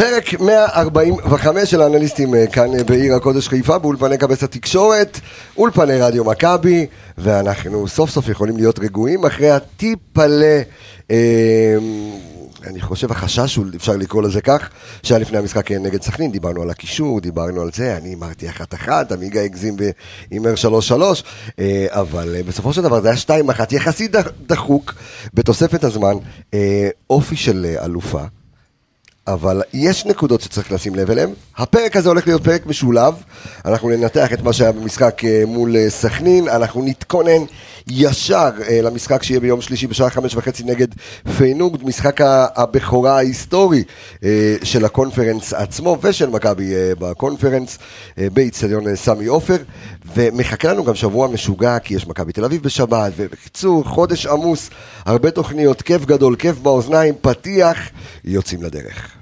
פרק 145 של האנליסטים אה, כאן אה, בעיר הקודש חיפה, באולפני קבס התקשורת, אולפני רדיו מכבי, ואנחנו סוף סוף יכולים להיות רגועים אחרי הטיפלה, אה, אני חושב החשש, אפשר לקרוא לזה כך, שהיה לפני המשחק אה, נגד סכנין, דיברנו על הקישור, דיברנו על זה, אני הימרתי אחת-אחת, עמיגה הגזים והימר שלוש-שלוש, אה, אבל אה, בסופו של דבר זה היה שתיים-אחת, יחסית דח- דחוק, בתוספת הזמן, אה, אופי של אלופה. אבל יש נקודות שצריך לשים לב אליהן. הפרק הזה הולך להיות פרק משולב. אנחנו ננתח את מה שהיה במשחק אה, מול אה, סכנין, אנחנו נתכונן ישר אה, למשחק שיהיה ביום שלישי בשעה חמש וחצי נגד פיינורד, משחק הבכורה ההיסטורי של הקונפרנס עצמו ושל מכבי בקונפרנס באיצטדיון סמי עופר. ומחכה לנו גם שבוע משוגע, כי יש מכבי תל אביב בשבת, ובקיצור, חודש עמוס, הרבה תוכניות, כיף גדול, כיף באוזניים, פתיח, יוצאים לדרך.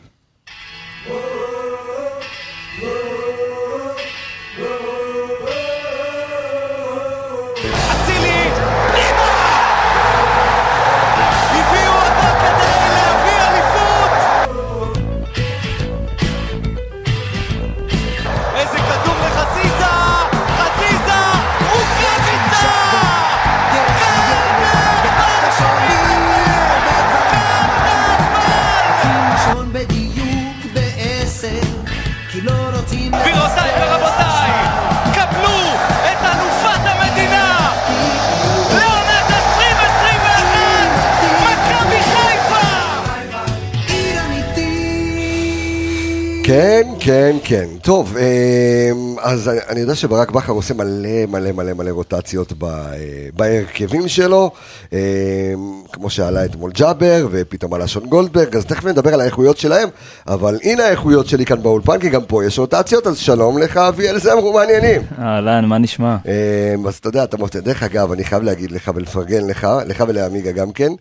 כן, כן, כן. טוב, אמ, אז אני- יודע שברק בכר עושה מלא מלא מלא מלא רוטציות אה, בהרכבים שלו, אמ, כמו שעלה אתמול ג'אבר, ופתאום עלה שון גולדברג, אז תכף נדבר על האיכויות שלהם, אבל הנה האיכויות שלי כאן באולפן, כי גם פה יש רוטציות, אז שלום לך, אביאל זמרו, מה העניינים? אהלן, מה נשמע? אז אתה יודע, אתה מוצא, דרך אגב, אני חייב להגיד לך ולפרגן לך, לך ולעמיגה גם כן,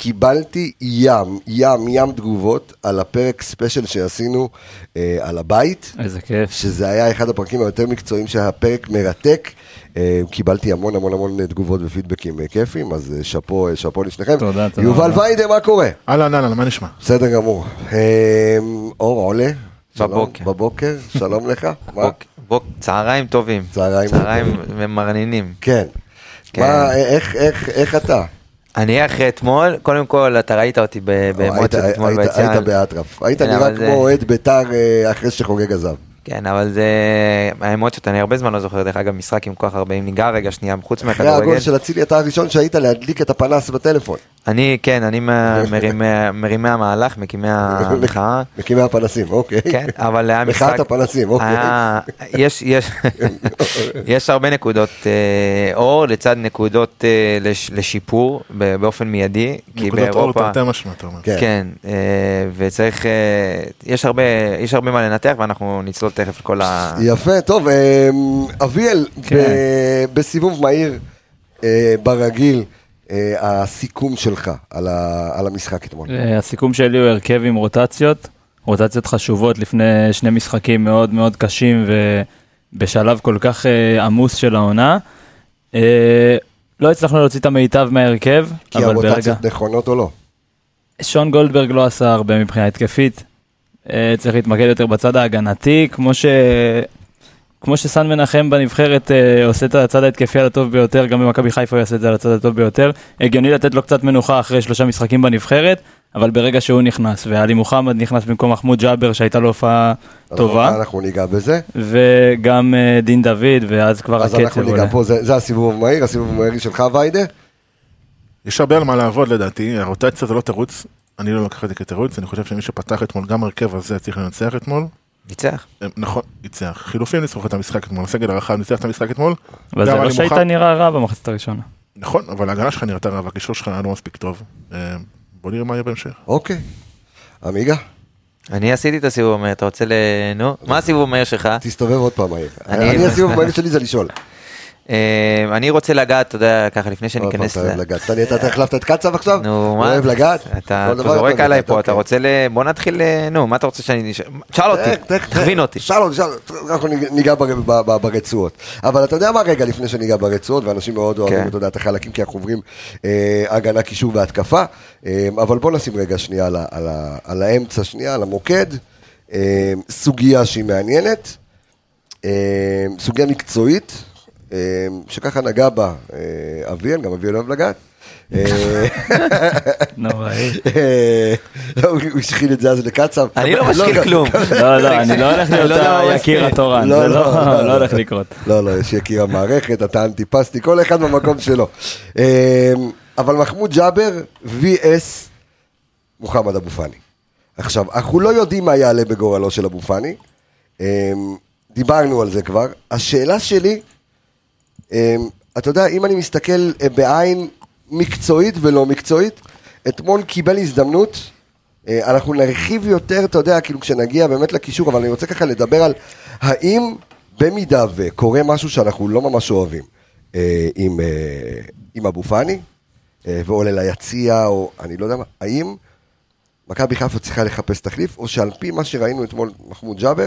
קיבלתי ים, ים, ים תגובות על הפרק ספיישל שעשינו אה, על הבית, איזה כיף. שזה היה אחד הפרקים היותר מקצועיים שהיה פרק מרתק. אה, קיבלתי המון המון המון תגובות ופידבקים אה, כיפים, אז אה, שאפו, אה, שאפו לשניכם. תודה, תודה יובל. ויידה, מה קורה? אהלן, אהלן, מה נשמע? בסדר גמור. אה, אור עולה. שלום, בבוקר. בבוקר, שלום לך. בוק, בוק, צהריים טובים. צהריים צהריים מרנינים. כן. כן. מה, איך, איך, איך אתה? אני אחרי אתמול, קודם כל, אתה ראית אותי ב- באמוציות היית- אתמול ביציאה. היית באטרף. היית נראה כמו אוהד בית"ר אה, אחרי שחוגג עזב. כן, אבל זה... האמוציות, אני הרבה זמן לא זוכר, דרך אגב, משחק עם כוח הרבה, אם ניגע רגע שנייה, חוץ אחרי הגול מהכדורגל. של אצילי אתה הראשון שהיית להדליק את הפנס בטלפון. אני, כן, אני מרימי- המהלך, מקימי המחאה. מקימי הפנסים, אוקיי. כן, אבל היה משחק... מחאת הפנסים, אוקיי. היה, יש, יש, יש הרבה נקודות אה, אור לצד נקודות אה, לש, לשיפור באופן מיידי. כי נקודות אור באירופה- תרתי משמע, אתה אומר. כן. כן, אה, וצריך, אה, יש הרבה מה לנתח ואנחנו נצלול תכף לכל ה... יפה, טוב, אה, אביאל, כן. ב- בסיבוב מהיר, אה, ברגיל, אה, הסיכום שלך על ה- על המשחק אתמול. הסיכום שלי הוא הרכב עם רוטציות, רוטציות חשובות לפני שני משחקים מאוד מאוד קשים ובשלב כל כך עמוס של העונה. לא הצלחנו להוציא את המיטב מההרכב, כי אבל ברגע... הרוטציות נכונות או לא? שון גולדברג לא עשה הרבה מבחינה התקפית. אה, צריך להתמקד יותר בצד ההגנתי, כמו ש... כמו שסן מנחם בנבחרת אה, עושה את הצד ההתקפי על הטוב ביותר, גם במכבי חיפה הוא יעשה את זה על הצד הטוב ביותר. הגיוני לתת לו קצת מנוחה אחרי שלושה משחקים בנבחרת, אבל ברגע שהוא נכנס, ועלי מוחמד נכנס במקום מחמוד ג'אבר שהייתה לו הופעה טובה, אנחנו ניגע בזה. וגם אה, דין דוד, ואז כבר אז הקצב אנחנו עולה. ניגע פה, זה זה הסיבוב המהיר, הסיבוב המהיר שלך ויידה? יש הרבה על מה לעבוד לדעתי, הרוטציה זה לא תירוץ, אני לא לוקח את זה כתירוץ, אני חושב שמי שפתח אתמול, גם הרכב הזה צריך לנצח אתמול. ניצח. אה, נכון, ניצח. חילופים ניצחו את המשחק אתמול, הסגל הרחב ניצח את המשחק אתמול. אבל זה לא שהיית נראה רע במחצית הראשונה. נכון, אבל ההגנה שלך נראתה רע, והקישור שלך היה לא מספיק טוב. אה, בוא נראה מה יהיה בהמשך. אוקיי. עמיגה, אני עשיתי את הסיבוב המהיר, אתה רוצה ל... נו, מה הסיבוב המהיר שלך? תסתובב עוד פעם מהיר. אני- אני הסיבוב המהיר שלי זה לשאול. אה, אני רוצה לגעת, אתה יודע, ככה לפני פעם שניכנס אתה אוהב. לגעת. אתה- אתה החלפת את קצב עכשיו? נו, מה? אוהב לגעת? אתה זורק עליי פה, אתה. רוצה ל... בוא נתחיל, אה, נו, מה אתה רוצה שאני... שאל אותי, תכווין אותי. שאל אותי, אנחנו ניגע ברצועות. אבל אתה יודע מה רגע לפני שניגע ברצועות, ואנשים מאוד אוהבים, כן. אתה יודע, את החלקים, כי אנחנו עוברים אה, הגנה, קישור והתקפה. אבל בוא נשים רגע שנייה על האמצע, שנייה, על המוקד. סוגיה שהיא מעניינת, סוגיה מקצועית, שככה נגע בה אה, אביאל, גם אביאל אוהב לגעת. אה, נוראי. אה, הוא השחיל את זה אז לקצב. אני לא משחיל כלום. לא, לא, אני לא הולך להיות לא מה היקיר. התורן, לא, זה לא, לא לא, לא לא. הולך לקרות. לא, לא, יש יקיר המערכת, אתה אנטיפסטי, כל אחד במקום שלו. אה, אבל מחמוד ג'אבר, VS מוחמד אבו פאני. עכשיו, אנחנו לא יודעים מה יעלה בגורלו של אבו פאני. אה, דיברנו על זה כבר. השאלה שלי, אתה יודע, אם אני מסתכל אה, בעין מקצועית ולא מקצועית, אתמול קיבל הזדמנות, אה, אנחנו נרחיב יותר, אתה יודע, כאילו כשנגיע באמת לקישור, אבל אני רוצה ככה לדבר על האם במידה וקורה משהו שאנחנו לא ממש אוהבים אה, עם, עם אבו פאני, ועולה ליציע, או אני לא יודע מה, האם מכבי חיפה צריכה לחפש תחליף, או שעל פי מה שראינו אתמול מחמוד ג'אבר,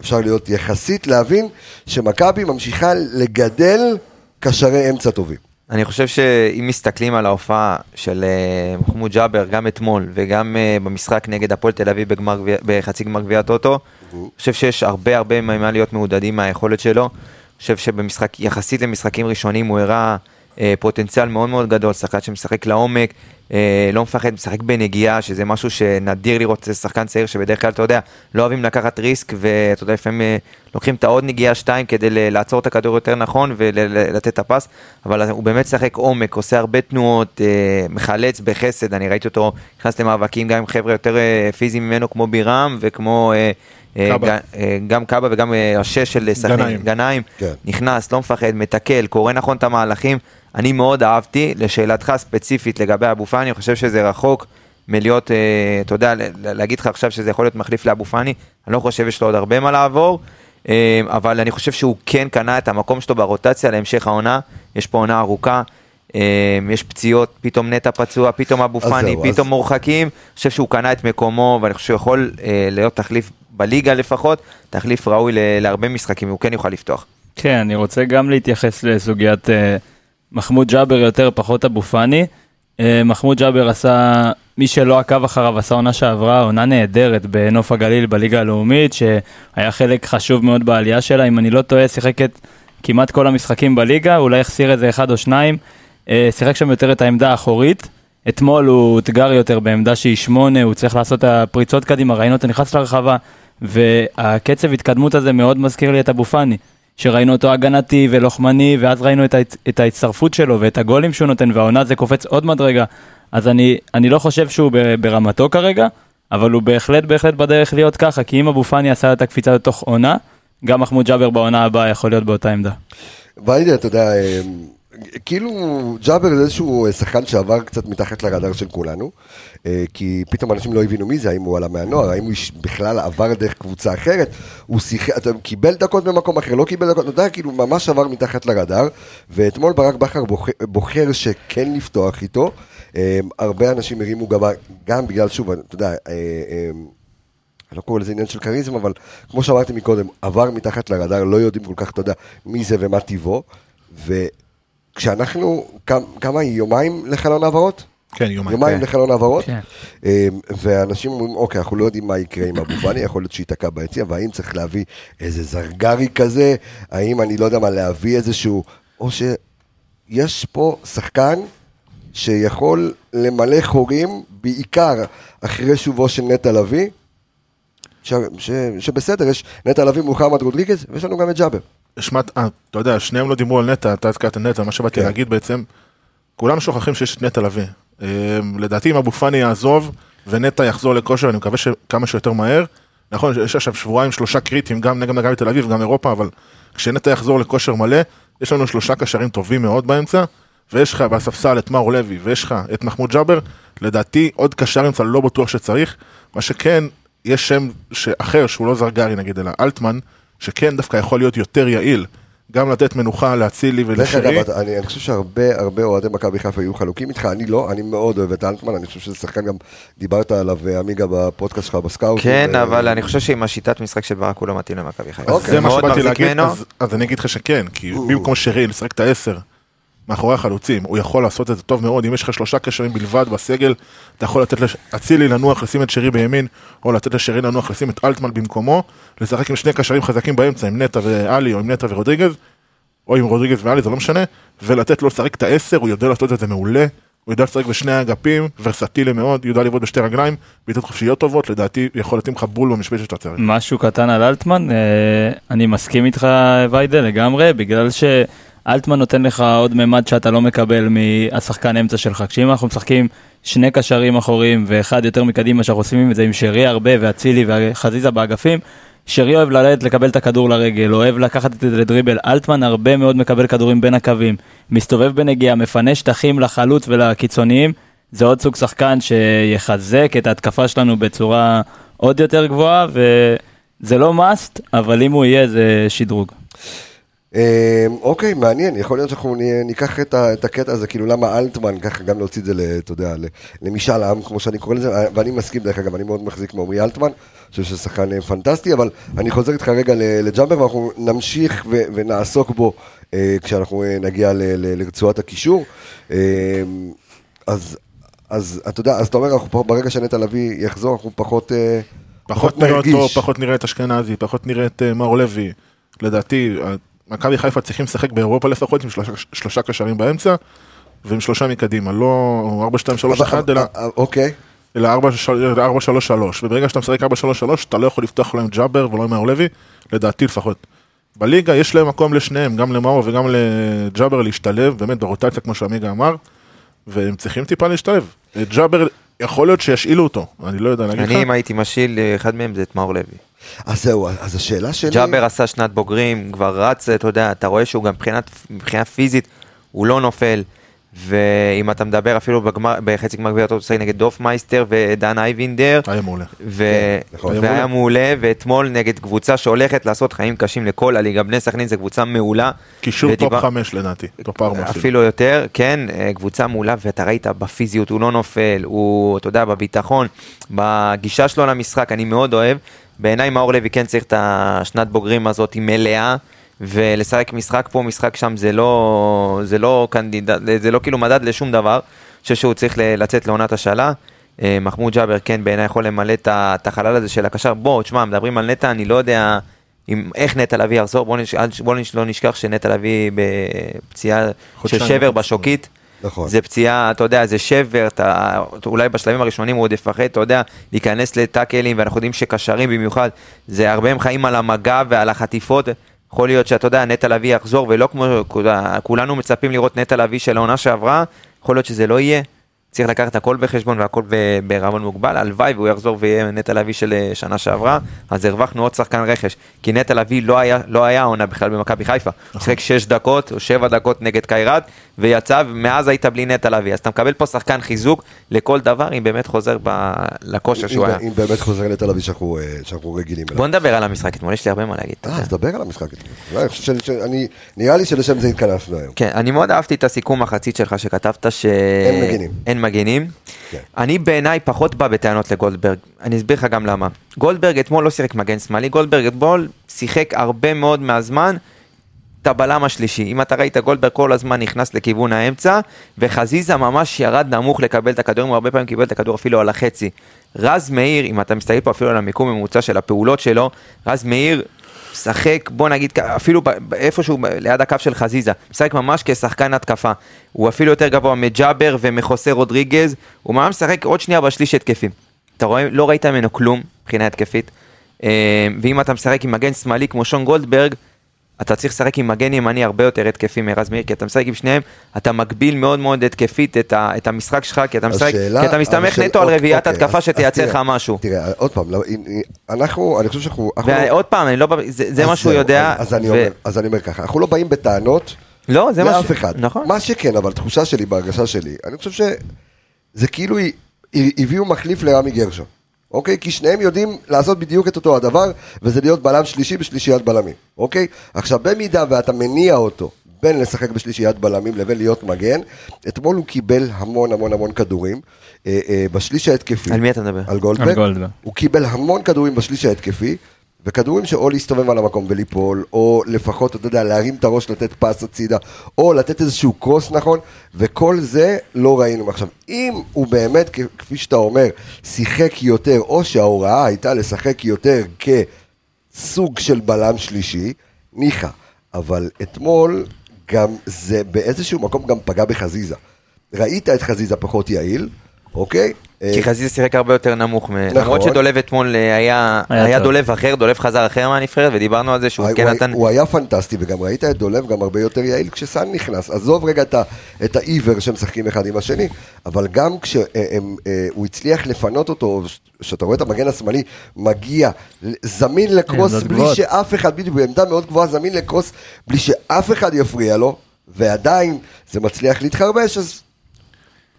אפשר להיות יחסית להבין שמכבי ממשיכה לגדל קשרי אמצע טובים. אני חושב שאם מסתכלים על ההופעה של אה, מחמוד ג'אבר, גם אתמול וגם אה, במשחק נגד הפועל תל אביב בגמר בחצי גמר גביע הטוטו, אני חושב שיש הרבה הרבה ממה להיות מעודדים מהיכולת שלו. אני חושב שבמשחק, יחסית למשחקים ראשונים הוא הראה אה, פוטנציאל מאוד מאוד גדול, שחקן שמשחק לעומק, לא מפחד, משחק בנגיעה, שזה משהו שנדיר לראות שחקן צעיר שבדרך כלל, אתה יודע, לא אוהבים לקחת ריסק, ואתה יודע, לפעמים אה, לוקחים את העוד נגיעה שתיים כדי לעצור את הכדור יותר נכון ולתת את הפס, אבל הוא באמת משחק עומק, עושה הרבה תנועות, אה, מחלץ בחסד, אני ראיתי אותו נכנס למאבקים גם עם חבר'ה יותר אה, פיזיים ממנו, כמו בירם וכמו... אה, אה, קאבה. אה, גם קאבה וגם אה, השש של סכנין, גנאים. גנאים, כן. נכנס, לא מפחד, מתקל, קורא נכון את המהלכים. אני מאוד אהבתי, לשאלתך ספציפית לגבי אבו פאני, אני חושב שזה רחוק מלהיות, אה, אתה יודע, להגיד לך עכשיו שזה יכול להיות מחליף לאבו פאני, אני לא חושב שיש לו עוד הרבה מה לעבור, אה, אבל אני חושב שהוא כן קנה את המקום שלו ברוטציה להמשך העונה, יש פה עונה ארוכה. אה, יש פציעות, פתאום נטע פצוע, פתאום אבו פאני, זהו, אז- פתאום מורחקים, אני חושב שהוא קנה את מקומו ואני חושב שהוא יכול להיות תחליף בליגה לפחות, תחליף ראוי ל- להרבה משחקים, הוא כן יוכל לפתוח. כן, אני רוצה גם להתייחס לסוגיית מחמוד ג'אבר יותר, פחות אבו פאני. אה, מחמוד ג'אבר עשה, מי שלא עקב אחריו, עשה עונה שעברה, עונה נהדרת בנוף הגליל בליגה הלאומית, שהיה חלק חשוב מאוד בעלייה שלה, אם אני לא טועה, שיחק את כמעט כל המשחקים בליגה, אולי החסיר איזה אחד או שניים, אה, שיחק שם יותר את העמדה האחורית. אתמול הוא אתגר יותר בעמדה שהיא שמונה, הוא צריך לעשות את הפריצות קדימה, ראינו אותו נכנס לרחבה, והקצב התקדמות הזה מאוד מזכיר לי את אבו פאני. שראינו אותו הגנתי ולוחמני, ואז ראינו את, ההצ... את ההצטרפות שלו ואת הגולים שהוא נותן, והעונה זה קופץ עוד מדרגה. אז אני, אני לא חושב שהוא. ברמתו כרגע, אבל הוא בהחלט בהחלט בדרך להיות ככה, כי אם אבו פאני עשה את הקפיצה לתוך עונה, גם מחמוד ג'אבר בעונה הבאה יכול להיות באותה עמדה. והנה, אתה יודע, כאילו ג'אבר זה איזשהו שחקן שעבר קצת מתחת לרדאר של כולנו, אה, כי פתאום אנשים לא הבינו מי זה, האם הוא עלה מהנוער, האם הוא בכלל עבר דרך קבוצה אחרת, הוא שיחק, אתה קיבל דקות במקום אחר, לא קיבל דקות, אתה יודע, כאילו ממש עבר מתחת לרדאר, ואתמול ברק בכר בוחר, בוחר שכן לפתוח איתו, אה, הרבה אנשים הרימו גבה, גם בגלל, שוב, אתה יודע, אה, אה, אני לא קורא לזה עניין של כריזמה, אבל כמו שאמרתי מקודם, עבר מתחת לרדאר, לא יודעים כל כך, אתה יודע, מי זה ומה טיבו, וכשאנחנו, כמה, כמה, יומיים לחלון העברות? כן, יומיים. יומיים כן. לחלון העברות, כן. אה, ואנשים אומרים, אוקיי, אנחנו לא יודעים מה יקרה עם אבו פאני, יכול להיות שייתקע ביציע, והאם צריך להביא איזה זרגרי כזה, האם אני לא יודע מה, להביא איזשהו, או שיש פה שחקן שיכול למלא חורים, בעיקר אחרי שובו של נטע לביא, ש, ש, שבסדר, יש נטע לביא, מוחמד רודריגז, ויש לנו גם את ג'אבר. שמעת, אה, אתה יודע, שניהם לא דיברו על נטע, אתה הזכרת נטע, מה שבאתי כן. להגיד בעצם, כולם שוכחים שיש את נטע לביא. אה, לדעתי אם אבו פאני יעזוב ונטע יחזור לכושר, אני מקווה שכמה שיותר מהר. נכון, יש עכשיו שבועיים שלושה קריטיים, גם נגד מכבי תל אביב, גם אירופה, אבל כשנטע יחזור לכושר מלא, יש לנו שלושה קשרים טובים מאוד באמצע, ויש לך בספסל את מאור לוי, ויש לך את מחמוד ג'אבר, לדעתי עוד קשר אמצע לא בטוח שצריך, מה שכן, יש שם אחר שהוא לא זרגרי נגיד, אלא אלטמן, שכן דווקא יכול להיות יותר יעיל, גם לתת מנוחה לאצילי דרך ולשרי. אגב, אתה- אני, אני חושב שהרבה הרבה אוהדי מכבי חיפה יהיו חלוקים איתך, אני לא, אני מאוד אוהב את אלטמן, אני חושב שזה שחקן גם, דיברת עליו אה, עמיגה בפודקאסט שלך בסקאוט. כן, ו- אבל אני חושב שעם השיטת משחק של ברק הוא לא מתאים למכבי חיפה. אוקיי. זה מה שבאתי להגיד. אז, אז אני אגיד לך שכן, כי במקום שרי לשחק את העשר, מאחורי החלוצים, הוא יכול לעשות את זה טוב מאוד, אם יש לך שלושה קשרים בלבד בסגל, אתה יכול לתת לאצילי לנוח, לשים את שרי בימין, או לתת לשרי לנוח, לשים את אלטמן במקומו, לשחק עם שני קשרים חזקים באמצע, עם נטע ואלי, או עם נטע ורודריגז, או עם רודריגז ואלי, זה לא משנה, ולתת לו לשחק את העשר, הוא יודע לעשות את זה מעולה, הוא יודע לשחק בשני האגפים, ורסטילי מאוד, יודע לבעוט בשתי רגליים, בעיטות חופשיות טובות, לדעתי יכול להתאים לך בול במשבצת שאתה צריך. משהו קטן על אלטמן, אה, אני מסכים איתך ויידה לגמרי, בגלל שאלטמן נותן לך עוד ממד שאתה לא מקבל מהשחקן אמצע שלך. כשאם אנחנו משחקים שני קשרים אחוריים ואחד יותר מקדימה שאנחנו עושים את זה עם שרי הרבה ואצילי וחזיזה באגפים, שרי אוהב לרדת לקבל את הכדור לרגל, אוהב לקחת את זה לדריבל, אלטמן הרבה מאוד מקבל כדורים בין הקווים, מסתובב בנגיעה, מפנה שטחים לחלוץ ולקיצוניים, זה עוד סוג שחקן שיחזק את ההתקפה שלנו בצורה עוד יותר גבוהה, וזה לא must, אבל אם הוא יהיה זה שדרוג. אה, אוקיי, מעניין, יכול להיות שאנחנו ניקח את ה- את הקטע הזה, כאילו למה אלטמן, ככה גם להוציא את זה, אתה יודע, למשאל עם, כמו שאני קורא לזה, ואני מסכים, דרך אגב, אני מאוד מחזיק מעומרי אלטמן, אני חושב שזה שחקן אה, פנטסטי, אבל אני חוזר איתך רגע לג'אמבר, ואנחנו נמשיך ו- ונעסוק בו אה, כשאנחנו אה, נגיע ל- ל- לרצועת הקישור. אה, אז, אז אתה יודע, אז אתה אומר, אנחנו ברגע שנטע לביא יחזור, אנחנו פחות, אה, פחות נראה אותו, פחות נראה את אשכנזי, פחות נראה את אה, מאור לוי. לדעתי, מכבי חיפה צריכים לשחק באירופה לפחות עם שלושה, שלושה קשרים באמצע, ועם שלושה מקדימה, לא 4, 2, 3, 1, אלא אה, אוקיי. אלא 4, 3, 3. וברגע שאתה משחק 4, 3, 3, אתה לא יכול לפתוח לא עם ג'אבר ולא עם מאור לוי, לדעתי לפחות. בליגה יש להם מקום לשניהם, גם למאור וגם לג'אבר להשתלב, באמת ברוטציה כמו שעמיגה אמר, והם צריכים טיפה להשתלב. ג'אבר, יכול להיות שישאילו אותו, אני לא יודע להגיד לך. אני אם הייתי משאיל, אה, אחד מהם זה את מאור לוי. אז זהו, אז השאלה שלי... ג'אבר עשה שנת בוגרים, כבר רץ, אתה יודע, אתה רואה שהוא גם מבחינת, מבחינה פיזית, הוא לא נופל. ואם אתה מדבר אפילו בגמר, בחצי גמר גביע הטוטו, נגד דופמייסטר ודן אייבינדר, היה מעולה. ו... נכון. והיה מעולה, ואתמול נגד קבוצה שהולכת לעשות חיים קשים לכל הליגה, בני סכנין זה קבוצה מעולה. קישור טופ ודיבר- 5 לדעתי, טופ 4 אפילו. אפילו יותר, כן, אה, קבוצה מעולה, ואתה ראית בפיזיות, הוא לא נופל, הוא, אתה יודע, בביטחון, בגישה שלו למשחק, אני מאוד אוהב. בעיניי מאור לוי כן צריך את השנת בוגרים הזאת מלאה, ולשחק משחק פה, משחק שם, זה לא, זה לא candidate, זה לא כאילו מדד לשום דבר. אני חושב שהוא צריך לצאת לעונת השאלה. אה, מחמוד ג'אבר כן בעיניי יכול למלא את החלל הזה של הקשר. בוא, תשמע, מדברים על נטע, אני לא יודע אם, איך נטע לביא יחזור, בוא, נש, בוא נש, לא נשכח שנטע לביא בפציעה של שבר. בשוקית. נכון. זה פציעה, אתה יודע, זה שבר, אתה, אולי בשלבים הראשונים הוא עוד יפחד, אתה יודע, להיכנס לטאקלים, ואנחנו יודעים שקשרים במיוחד, זה הרבה הם חיים על המגע ועל החטיפות. יכול להיות שאתה יודע, נטע לביא יחזור, ולא כמו, כולנו מצפים לראות נטע לביא של העונה שעברה, יכול להיות שזה לא יהיה. צריך לקחת הכל בחשבון והכל ב- בערבון מוגבל, הלוואי והוא יחזור ויהיה נטע לביא של אה, שנה שעברה, אז הרווחנו עוד שחקן רכש, כי נטע לביא לא היה, לא בכלל במכבי חיפה, הוא שיחק 6 דקות או 7 דקות נגד קיירת, ויצא, ומאז היית בלי נטע לביא, אז אתה מקבל פה שחקן חיזוק לכל דבר, אם באמת חוזר ב... לכושר שהוא היה. אם באמת חוזר לתל אביב שאנחנו, אה, שאנחנו רגילים אליו. בוא נדבר על המשחק אתמול, יש לי הרבה מה להגיד. אה. אז דבר על המשחק. לא, שאני- שאני- נראה לי שלשם זה התכנסנו היום. כן, אני מאוד אהבתי את הסיכום מחצית שלך שכתבת ש... אין מגינים. אין מגינים. כן. אני בעיניי פחות בא בטענות לגולדברג, אני אסביר לך גם למה. גולדברג אתמול לא שיחק מגן שמאלי, גולדברג אתמול שיחק הרבה מאוד מהזמן את הבלם השלישי. אם אתה ראית, גולדברג כל הזמן נכנס לכיוון האמצע, וחזיזה ממש ירד נמוך לקבל את הכדורים, הוא הרבה פעמים קיבל את הכדור אפילו על החצי. רז מאיר, אם אתה מסתכל פה אפילו על המיקום הממוצע של הפעולות שלו, רז מאיר משחק, בוא נגיד, אפילו איפשהו ליד הקו של חזיזה, משחק ממש כשחקן התקפה. הוא אפילו יותר גבוה מג'אבר ומחוסה רודריגז, הוא ממש משחק עוד שנייה בשליש התקפי. אתה רואה, לא ראית ממנו כלום מבחינה התקפית. אה, ואם אתה משחק עם מגן שמאלי כמו שון גולדברג, אתה צריך לשחק עם מגן ימני הרבה יותר התקפי מרז מאיר, כי אתה משחק עם שניהם, אתה מגביל מאוד מאוד התקפית את, ה, את המשחק שלך, כי אתה משחק, כי אתה מסתמך נטו על אוקיי, רביעיית אוקיי, התקפה שתייצר לך משהו. תראה, עוד פעם, לא, אנחנו, אני חושב שאנחנו... אנחנו לא- ועוד פעם, אני לא, זה, מה שהוא יודע. אז אני ו- אומר- אז אני אומר ככה, אנחנו לא באים בטענות לא, זה לאף ש... אחד. נכון. מה שכן, אבל תחושה שלי, בהרגשה שלי, אני חושב שזה כאילו הביאו מחליף לרמי גרשון. אוקיי? כי שניהם יודעים לעשות בדיוק את אותו הדבר, וזה להיות בלם שלישי בשלישיית בלמים. אוקיי? עכשיו, במידה ואתה מניע אותו בין לשחק בשלישיית בלמים לבין להיות מגן, אתמול הוא קיבל המון המון המון כדורים אה, אה, בשליש ההתקפי. על מי אתה מדבר? על גולדברג. על גולדברג. הוא קיבל המון כדורים בשליש ההתקפי. וכדורים שאו להסתובב על המקום וליפול, או לפחות, אתה יודע, להרים את הראש, לתת פס הצידה, או לתת איזשהו קרוס נכון, וכל זה לא ראינו. עכשיו, אם הוא באמת, כפי שאתה אומר, שיחק יותר, או שההוראה הייתה לשחק יותר כסוג של בלם שלישי, ניחא. אבל אתמול, גם זה באיזשהו מקום גם פגע בחזיזה. ראית את חזיזה פחות יעיל, אוקיי? כי אה, חזיזה שיחק הרבה יותר נמוך, נכון. למרות שדולב אתמול אה, היה. דולב אחר, דולב חזר אחר מהנבחרת, ודיברנו על זה שהוא הוא, כן נתן... הוא היה פנטסטי, וגם ראית את דולב גם הרבה יותר יעיל כשסאן נכנס. עזוב רגע את, העיוור שהם משחקים אחד עם השני, אבל גם כשהוא הצליח לפנות אותו, כשאתה רואה את המגן השמאלי מגיע, זמין לקרוס עמדות בלי. שאף אחד, בדיוק בעמדה מאוד גבוהה, זמין לקרוס בלי שאף אחד יפריע לו, ועדיין זה מצליח להתחרבש, אז...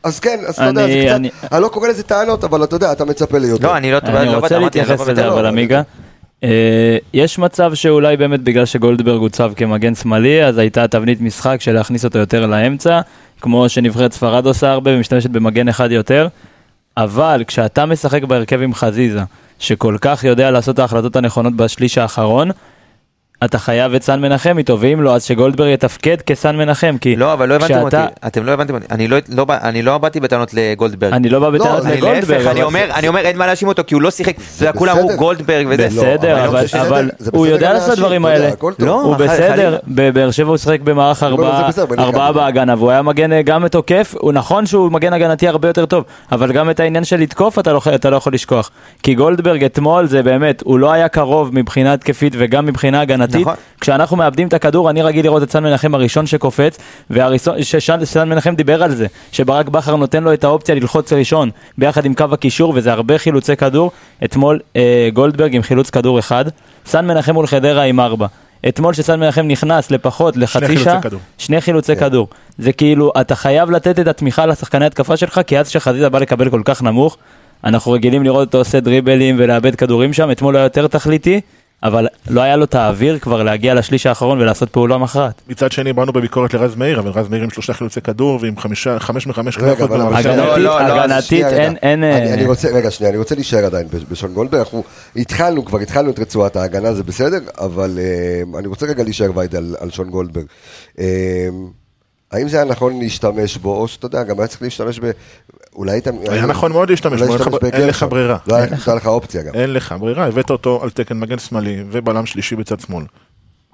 אז כן, אז אתה יודע, זה אני- קצת, אני- אני לא קורא לזה טענות, אבל אתה יודע, אתה מצפה ליותר. לא, אני לא אני לא רוצה לא להתייחס לזה, בטענות. אבל עמיגה, אה, יש מצב שאולי באמת בגלל שגולדברג הוצב כמגן שמאלי, אז הייתה תבנית משחק של להכניס אותו יותר לאמצע, כמו שנבחרת ספרד עושה הרבה ומשתמשת במגן אחד יותר, אבל כשאתה משחק בהרכב עם חזיזה, שכל כך יודע לעשות את ההחלטות הנכונות בשליש האחרון, אתה חייב את סן מנחם איתו, ואם לא, אז שגולדברג יתפקד כסן מנחם, כי לא, אבל לא הבנתם אותי, כשאתה- אתם לא הבנתם אותי, אני לא- לא אני לא באתי בטענות לגולדברג. אני לא בא בטענות אני לגולדברג, אני אבל- אומר, אני אומר, אין מה להאשים אותו, כי הוא לא שיחק, אתה יודע, כולם אמרו. גולדברג וזה. בסדר, אבל אבל, בסדר, אבל זה הוא יודע לעשות הדברים האלה. לא, הוא. בסדר, בבאר שבע הוא שיחק במערך אומר, ארבעה, זה. בהגנה, והוא היה מגן אה, גם תוקף, הוא נכון שהוא מגן הגנתי הרבה יותר טוב, אבל גם את העניין של לתקוף אתה לא, אתה לא יכול לשכוח. כי גולדברג אתמול זה באמת, הוא לא היה קרוב מבחינה התקפית וגם מבחינה הגנתית. נכון. כשאנחנו מאבדים את הכדור, אני רגיל לראות את סן מנחם הראשון שקופץ, ושסן מנחם דיבר על זה, שברק בכר נותן לו את האופציה ללחוץ ראשון, ביחד עם קו הקישור, וזה הרבה חילוצי כדור. אתמול אה, גולדברג עם חילוץ כדור אחד, סן מנחם מול חדרה עם ארבע. אתמול שסן מנחם נכנס לפחות לחצי שעה. שני חילוצי כדור. זה כאילו, אתה חייב לתת את התמיכה לשחקני התקפה שלך, כי אז שחזיזה בא לקבל כל כך נמוך, אנחנו רגילים לראות אותו עושה דריבלים ולאבד כדורים שם, אתמול היה יותר תכליתי, אבל לא היה לו את האוויר כבר להגיע לשליש האחרון ולעשות פעולה מכרעת. מצד שני באנו בביקורת לרז מאיר, אבל רז מאיר עם שלושה חילוצי כדור ועם חמישה, חמש מחמש רגע, חילוצות הגנתית, לא, לא, הגנתית. אין, אין... אני, אה, אני רוצה, רגע, שנייה, אני רוצה להישאר עדיין בש- בשון גולדברג, אנחנו התחלנו, כבר התחלנו את רצועת ההגנה, זה בסדר, אבל אה, אני רוצה רגע להישאר וייד על, על שון גולדברג. האם זה היה נכון להשתמש בו, או שאתה יודע, גם היה צריך להשתמש ב... אולי היית... היה נכון מאוד להשתמש בו, אין לך- להשתמש אין לך. ברירה. לא הייתה לך אופציה גם. אין לך ברירה, הבאת אותו על תקן מגן שמאלי ובלם שלישי בצד שמאל.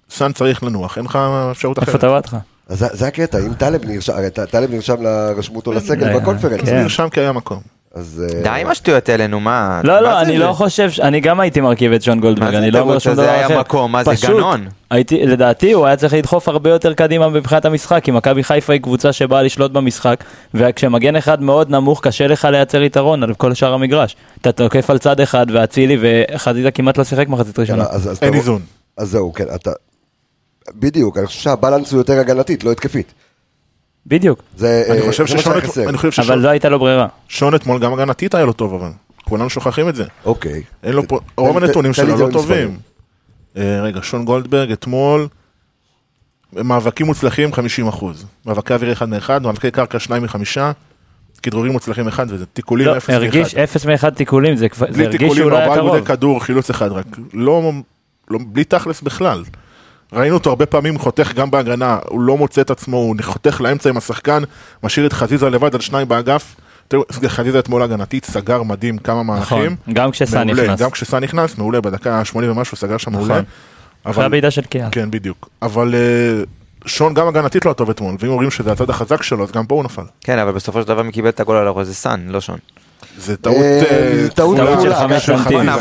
סאן צריך לנוח, אין לך אפשרות איפה אחרת. טבעת לך? אז זה- זה הקטע, אם טלב נרשם, הרי טלב נרשם, רשמו אותו לסגל בקונפרנס. כן. נרשם כי היה מקום. אז... די עם השטויות האלה, נו מה? לא, מה לא, זה אני זה? לא חושב, אני גם הייתי מרכיב את שון גולדברג, מה זה אני לא אומר שום דבר היה אחר. מקום? מה זה, פשוט, גנון? הייתי, לדעתי הוא היה צריך לדחוף הרבה יותר קדימה מבחינת המשחק, כי מכבי חיפה היא קבוצה שבאה לשלוט במשחק, וכשמגן אחד מאוד נמוך קשה לך לייצר יתרון על כל שאר המגרש. אתה תוקף על צד אחד ואצילי וחזיזה כמעט לא שיחק מחצית ראשונה. אין איזון. אז זהו, כן, אתה... בדיוק, אני חושב שהבלנס הוא יותר הגנתית, לא התקפית. בדיוק, זה אני אה, חושב ששון שהיה את- חסר. אני חושב אבל ששון לא הייתה לו ברירה. שון אתמול גם הגנתית היה לו טוב, אבל כולנו שוכחים את זה. אוקיי. אין לו פה, רוב הנתונים שלו לא. טובים. אה, רגע, שון גולדברג אתמול, מאבקים מוצלחים 50 אחוז. מאבקי אוויר 1 מ-1, מאבקי קרקע 2 מ-5, כדרורים מוצלחים 1, וזה תיקולים לא, 0 הרגיש מ-1. אפס מאחד תיקולים, זה בלי הרגיש תיקולים, שהוא לא היה ארבעה עיבודי קרוב. כדור, חילוץ אחד רק. לא, לא, בלי תכלס בכלל. ראינו אותו הרבה פעמים חותך גם בהגנה, הוא לא מוצא את עצמו, הוא חותך לאמצע עם השחקן, משאיר את חזיזה לבד על שניים באגף. תראו, חזיזה אתמול הגנתית סגר מדהים כמה נכון, מהלכים. גם כשסאן נכנס. גם כשסאן נכנס, מעולה, בדקה ה-80 ומשהו סגר שם מעולה. נכון. אחרי אבל, הבעיטה של קיאל. כן, בדיוק. אבל אה, שון גם הגנתית לא טוב אתמול, ואם אומרים שזה הצד החזק שלו, אז גם פה הוא נפל. כן, אבל בסופו של דבר מי קיבל את הגול על הראש זה סאן, לא שון. זה טעות... אה, אה, טעות של חמש סנטימטר.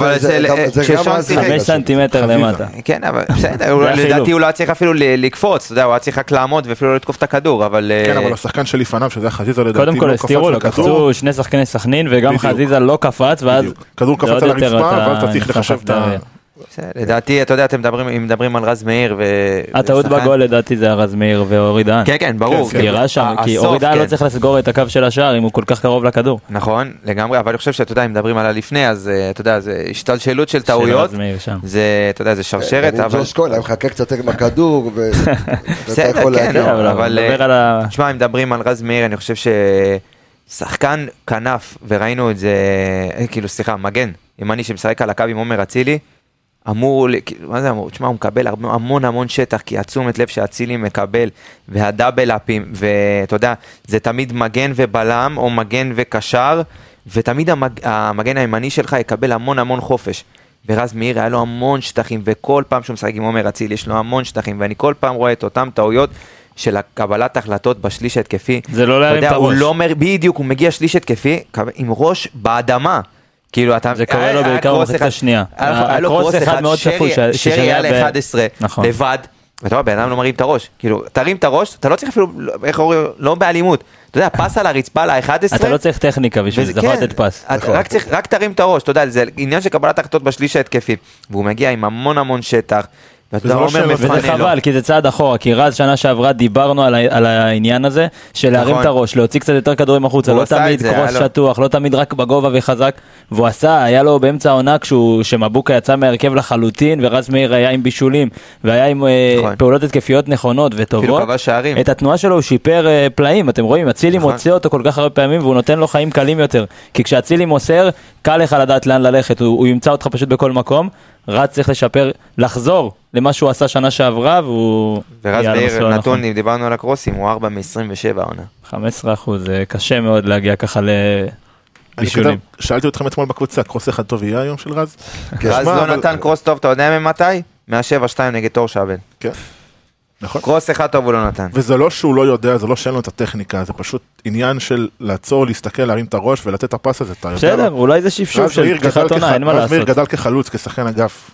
חמש סנטימטר חזיזה. למטה. כן, אבל בסדר. לדעתי הוא לא היה צריך אפילו לקפוץ, אתה יודע, הוא היה צריך רק לעמוד ואפילו לא לתקוף את הכדור, אבל... כן, אה, אבל השחקן שלפניו, שזה החזיזה לדעתי, קודם כל לא קפץ הסתירו לו. קפצו שני שחקני סכנין וגם. חזיזה לא קפץ ואז. כדור קפץ על הרצפה, ואז אתה צריך לחשב את ה... לדעתי, אתה יודע, אתם מדברים, אם מדברים על רז מאיר ו... הטעות ושחקן- בגול לדעתי זה הרז מאיר ואורי דהן. כן, כן, ברור. כן, סגירה שם, כי אורי דהן לא כן. צריך לסגור את הקו של השער אם הוא כל כך קרוב לכדור. נכון, לגמרי, אבל אני חושב שאתה יודע, אם מדברים על הלפני, אז אה, אתה יודע, זה השתלשלות של טעויות, של רז מאיר שם. זה, אתה יודע, זה שרשרת, אבל... ג'וש כהן, היה מחכה קצת עם הכדור, ואתה בסדר, יכול כן, להגיע. אבל אבל, נדבר אה, על ה... תשמע, אם מדברים על רז מאיר, אני חושב ששחקן כנף, וראינו את זה, אה, כאילו, סליחה, מגן, ימני שמשחק על הקו עם עומר אצילי, אמור, מה זה אמור? תשמע, הוא מקבל הרבה, המון המון שטח, כי התשומת לב שאצילי מקבל, והדאבל אפים, ואתה יודע, זה תמיד מגן ובלם, או מגן וקשר, ותמיד המג, המגן הימני שלך יקבל המון המון חופש. ורז מאיר היה לו המון שטחים, וכל פעם שהוא משחק עם עומר אצילי יש לו המון שטחים, ואני כל פעם רואה את אותם טעויות של קבלת החלטות בשליש ההתקפי. זה לא להרים את הוא הראש. לא אומר, בדיוק, הוא מגיע שליש התקפי עם ראש באדמה. כאילו אתה... זה קורה לו בעיקר במחצית אחד- השנייה. היה היה לו הקרוס קרוס אחד מאוד צפוי, שרי היה היה ב- ל-11, נכון. לבד. ואתה רואה, בן אדם לא מרים את הראש. כאילו, תרים את הראש, אתה לא צריך אפילו, איך אומרים, לא באלימות. אתה יודע, פס על הרצפה ל-11. אתה לא צריך טכניקה בשביל זה, אתה יכול לתת פס. רק צריך, רק תרים את הראש, אתה יודע, זה עניין של קבלת החלטות בשליש ההתקפי. והוא מגיע עם המון המון שטח. ואתה וזה לא אומר, וזה מפנה לו. חבל, כי זה צעד אחורה, כי רז שנה שעברה דיברנו על, ה- על העניין הזה, של להרים נכון. את הראש, להוציא קצת יותר כדורים החוצה, לא תמיד זה, קרוס לו- שטוח, לא תמיד רק בגובה וחזק, והוא עשה, היה לו באמצע העונה כשהוא, שמבוקה יצא מהרכב לחלוטין, ורז מאיר היה עם בישולים, והיה עם אה, נכון. פעולות התקפיות נכונות וטובות, שערים. את התנועה שלו הוא שיפר אה, פלאים, אתם רואים, אצילי נכון. מוציא אותו כל כך הרבה פעמים, והוא נותן לו חיים קלים יותר, כי כשאצילי מוסר, קל לך לדעת לאן ללכת, הוא, הוא ימצא אותך פשוט בכל מקום. רז צריך לשפר, לחזור למה שהוא עשה שנה שעברה, והוא... ורז מאיר, נתון. אם דיברנו על הקרוסים, הוא 4 מ-27 העונה. 15 אחוז, זה קשה מאוד להגיע ככה אני לבישולים. כתב- שאלתי אתכם אתמול בקבוצה, קרוס אחד טוב יהיה היום של רז? רז לא נתן קרוס טוב, אתה יודע ממתי? מה-7-2 נגד תור שבן. כן. נכון. קרוס אחד טוב הוא לא נתן. וזה לא שהוא לא יודע, זה לא שאין לו את הטכניקה, זה פשוט עניין של לעצור, להסתכל, להרים את הראש ולתת את הפס הזה, אתה יודע. בסדר? אולי זה שפשוף של פתיחת עונה, אין מה רז מאיר לעשות. גדל כחלוץ, כשחקן אגף,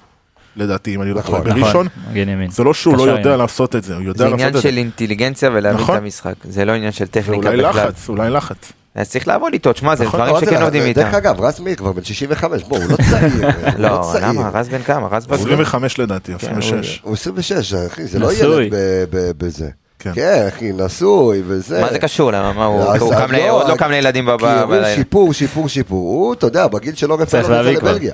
לדעתי, אם אני לא נכון, נכון, בראשון, ימין. זה לא שהוא לא יודע ימין. לעשות את זה, הוא יודע זה לעשות עניין את זה. של אינטליגנציה ולהבין נכון. את המשחק. זה לא עניין של טכניקה ואולי בכלל. לחץ, אולי לחץ. אז צריך לעבוד איתו, תשמע, זה נכון, דברים שכן עובדים איתם. דרך אגב, רז מאיר כבר בן 65, בוא, הוא לא צעיר. לא, צעיר. למה? רז בן כמה? רז בן 25 לדעתי, כן, 26. הוא 26, אחי, זה לא. ילד ב- ב- בזה. כן. כן, אחי, נשוי וזה. מה זה קשור? למה? מה, הוא לא, עוד לא קם לילדים בב- כי אומרים בלילה. שיפור, שיפור, שיפור. הוא, אתה יודע, בגיל שלו יצא להביא כבר. לבלגיה.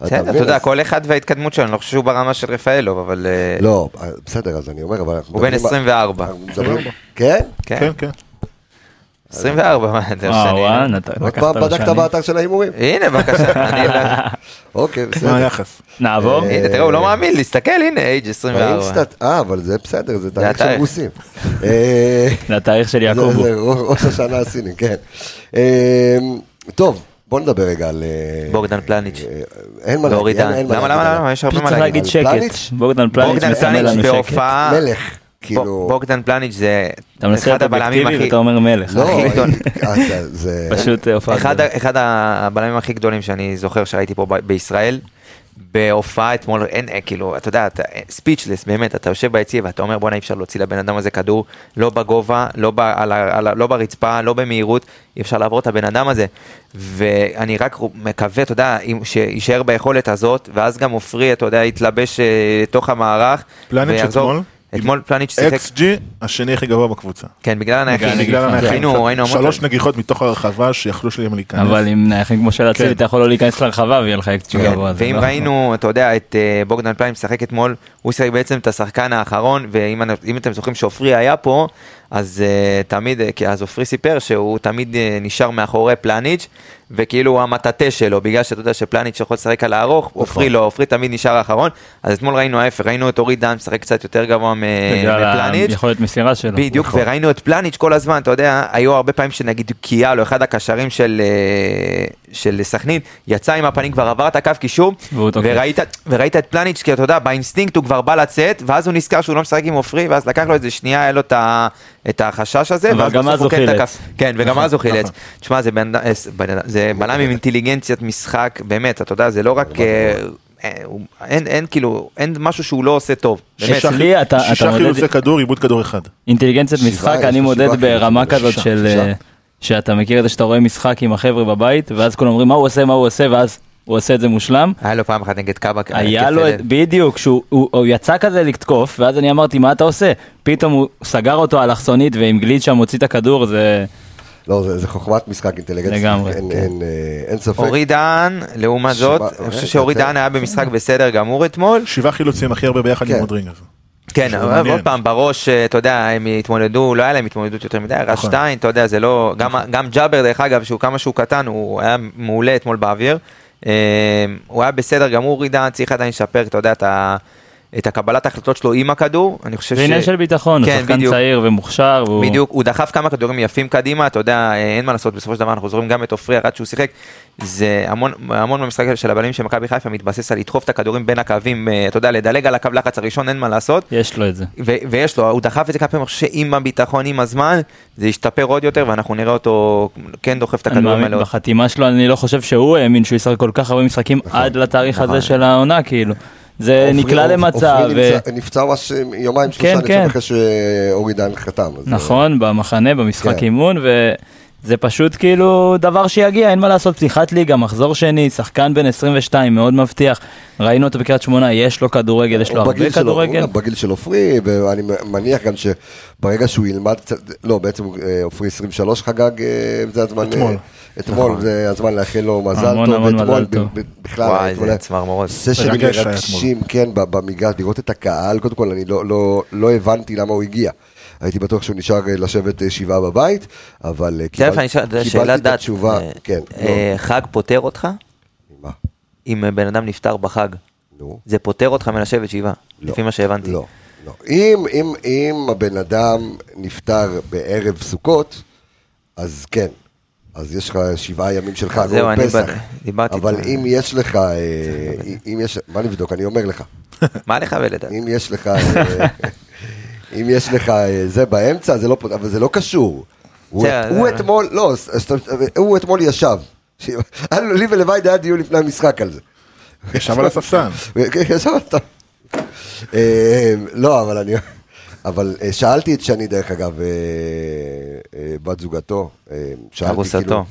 בסדר? אתה יודע, כל אחד וההתקדמות שלו, אני לא חושב שהוא ברמה של רפאלוב, אבל אה, לא, בסדר, אז אני אומר, אבל הוא בן מדברים- 24. אנחנו מדברים- כן? כן, כן, כן. 24, מה, אתה וואו, שני, וואו, אה? לקחת פעם לו בדקת. באתר של ההימורים? הנה, בבקשה. אוקיי, מה בסדר. היחס? נעבור? הנה, תראה, הוא לא מאמין, להסתכל, הנה, אייג' 24. באינסטאט, אה, אבל זה בסדר, זה תאריך של. רוסים. אה, זה התאריך של יעקובו. זה ראש השנה הסיני, כן. אה, טוב, בוא נדבר רגע על... אה, בוגדן פלניץ'. אה, אין מה להגיד, אין- מה למה, להגיד למה, עליו. למה? יש הרבה פשוט מה צריך להגיד. להגיד על שקט. פלניץ'? בוגדן פלניץ' מסמל לנו שקט. בהופעה, מלך, כאילו... בוגדן פלניץ' זה אתה מנסה אחד הבלמים הכי... ואתה אומר מלך. לא. אתה- זה... פשוט אה, הופעה. אחד, הבלמים הכי גדולים שאני זוכר שראיתי פה ב- בישראל, בהופעה אתמול, אין, אין, כאילו, אתה יודע, ספיצ'לס, באמת, אתה יושב ביציע ואתה אומר, בואנה, אי אפשר להוציא לבן אדם הזה כדור, לא בגובה, לא, ב, על, ה- על, ה- לא ברצפה, לא במהירות, אי אפשר לעבור את הבן אדם הזה. ואני רק מקווה, אתה יודע, שיישאר ביכולת הזאת, ואז גם עופרי, אתה יודע, יתלבש אה, לתוך המערך. פלניץ' ויחזור. אתמול? אתמול פלניץ' שיחק, xG, השני הכי גבוה בקבוצה. כן, בגלל הנייחים. בגלל הנייחים. שלוש נגיחות מתוך הרחבה שיכלו שלי להיכנס. אבל עם נייחים כמו של אצילי כן. אתה יכול לא להיכנס לרחבה ויהיה לך אקסטרי כן, גבוה. ואם לא- ראינו, אתה יודע, את אה, בוגדן פליין משחק אתמול, הוא שיחק בעצם את השחקן האחרון, ואם אם אתם זוכרים שעופרי היה פה, אז אה, תמיד, כי אז עופרי סיפר שהוא תמיד אה, נשאר מאחורי פלניץ', וכאילו הוא המטאטה שלו, בגלל שאתה יודע שפלניץ' יכול לשחק על הארוך, עופרי לא, עופרי תמיד נשאר האחרון, אז אתמול ראינו ההפך, ראינו את אורי דן משחק קצת יותר גבוה מ- בגלל מפלניץ'. היכולת מסירה שלו. בדיוק, נכון. וראינו את פלניץ' כל הזמן, אתה יודע, היו הרבה פעמים שנגיד קיאל או אחד הקשרים של, של סכנין, יצא עם הפנים, כבר עבר את הקו קישור. וראית, וראית את פלניץ', כי אתה יודע, באינסטינקט הוא כבר בא לצאת, ואז הוא נזכר שהוא לא משחק עם עופרי, ואז לקח לו איזה שנייה, היה לו את ה- את החשש הזה, אבל ואז גם אז הוא כן חילץ. תקף. כן, וגם אז הוא חילץ. נכון. תשמע, זה אה, זה בלם עם אינטליגנציית משחק, באמת, אתה יודע, זה לא רק... אה, אה, אין, אין כאילו, אין משהו שהוא לא עושה טוב. באמת. שישה אצלי אתה- אתה שישה מודד- חילוצי כדור, עיבוד כדור אחד. אינטליגנציית משחק, אני מודד ברמה כזאת שישה, של... שישה. שאתה מכיר את זה שאתה רואה משחק עם החבר'ה בבית, ואז כולם אומרים מה הוא עושה, מה הוא עושה, ואז הוא עושה את זה מושלם. היה לו פעם אחת נגד קאבה. היה לו, את- בדיוק, שהוא הוא- הוא יצא כזה לתקוף, ואז אני אמרתי, מה אתה עושה? פתאום הוא סגר אותו אלכסונית, ועם גליד שם הוציא את הכדור, זה... לא, זה זה חוכמת משחק אינטליגנציה. לגמרי, אין- כן. אין, אה, אין ספק. אורי דהן, לעומת זאת, אני חושב רגע, שאורי. דהן היה במשחק בסדר גמור אתמול. שבעה חילוצים הכי הרבה ביחד כן. עם רודריגז. כן, אבל. עוד פעם, בראש, אה, אתה יודע, הם התמודדו, לא היה להם התמודדות יותר מדי, רז נכון. שטיין, אתה יודע, זה לא, גם- גם ג'אבר, דרך אגב, שהוא כמה שהוא קטן, הוא היה מעולה אתמול באוויר. אה, הוא היה בסדר גמור, עידן, צריך עדיין לשפר, אתה יודע, את ה- את הקבלת ההחלטות שלו עם הכדור, אני חושב ש... זה עניין של ביטחון, הוא כן, שחקן בדיוק. צעיר ומוכשר. והוא- בדיוק, הוא דחף כמה כדורים יפים קדימה, אתה יודע, אה, אין מה לעשות, בסופו של דבר אנחנו זוכרים גם את עופרי ארד שהוא שיחק. זה המון, המון במשחק של הבעלים של מכבי חיפה מתבסס על לדחוף את הכדורים בין הקווים, אה, אתה יודע, לדלג על הקו לחץ הראשון, אין מה לעשות. יש לו את זה. ו- ויש לו, הוא דחף את זה כמה פעמים, אני חושב שעם הביטחון, עם הזמן, זה ישתפר עוד יותר, ואנחנו נראה אותו כן דוחף את הכדורים האלה. בחתימה שלו אני לא חושב שהוא האמין שהוא ישחק כל כך הרבה משחקים עד לתאריך נכון. הזה של העונה, כאילו. זה נקלע למצב, עופרי ו- נפצע- ממש יומיים כן, שלושה, אני כן. חושב אחרי שאורי דן חתם. נכון, במחנה, במשחק כן. אימון, וזה פשוט כאילו דבר שיגיע, אין מה לעשות, פתיחת ליגה, מחזור שני, שחקן בן 22, מאוד מבטיח. ראינו אותו בקריית שמונה, יש לו כדורגל, יש לו הרבה שלו, כדורגל. הוא בגיל של עופרי, ואני מניח גם שברגע שהוא ילמד קצת, לא, בעצם אה, עופרי 23 חגג, אה, זה הזמן, אתמול. אה, אתמול, זה הזמן לאחל לו מזל המון, טוב, המון ואתמול בכלל, וואי, אתמול זה צמרמורות. סשנים מרגשים, כן, במגרש, לראות את הקהל, קודם כל אני לא- לא- לא הבנתי למה הוא הגיע. הייתי בטוח שהוא נשאר אה, לשבת אה, שבעה בבית, אבל אה, קיבלתי את. התשובה, כן, אה, חג פוטר אותך? לא, מה, אם בן אדם נפטר בחג. זה פוטר אותך מלשבת שבעה, לא, לפי מה שהבנתי. לא, לא. אם, אם, אם הבן אדם נפטר בערב סוכות, אז כן. אז יש לך שבעה ימים של חג זהו, אני פסח. דיברתי אבל. אם יש לך, אם יש, מה נבדוק? אני אומר לך. מה לך ולדת? אם יש לך, אם יש לך אה, זה באמצע, זה לא, אבל זה לא קשור. הוא, זה- הוא זה- אתמול, לא, אז- אז- הוא אתמול ישב. לו- לי ולווייד היה דיון לפני המשחק על זה. ישב על הספסל. ישב אתה. אה, לא, אבל אני... אבל אה, שאלתי את שני, דרך אגב, אה, אה, בת זוגתו. אה, שאלתי ארוסתו. כאילו-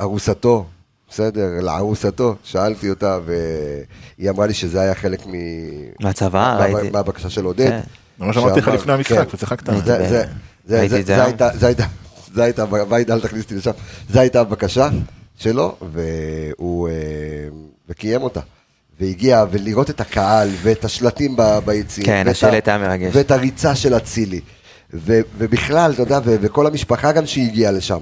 ארוסתו, בסדר, לארוסתו. שאלתי אותה, והיא אמרה לי שזה היה חלק מ... מהצבא, מה- ראיתי. מהבקשה של עודד. כן. זה מה שאמרתי לך לפני המשחק, כן. וצחקת. זה- זה- זה- זה- ראיתי זה- את זה זה היום. הייתה, אל תכניס אותי לשם, זה הייתה הבקשה שלו, והוא, אה, וקיים אותה. והגיע, ולראות את הקהל, ואת השלטים ב- ביציעים. כן, השלט היה מרגש. ואת הריצה של אצילי. ובכלל, אתה יודע, וכל המשפחה גם שהגיעה לשם.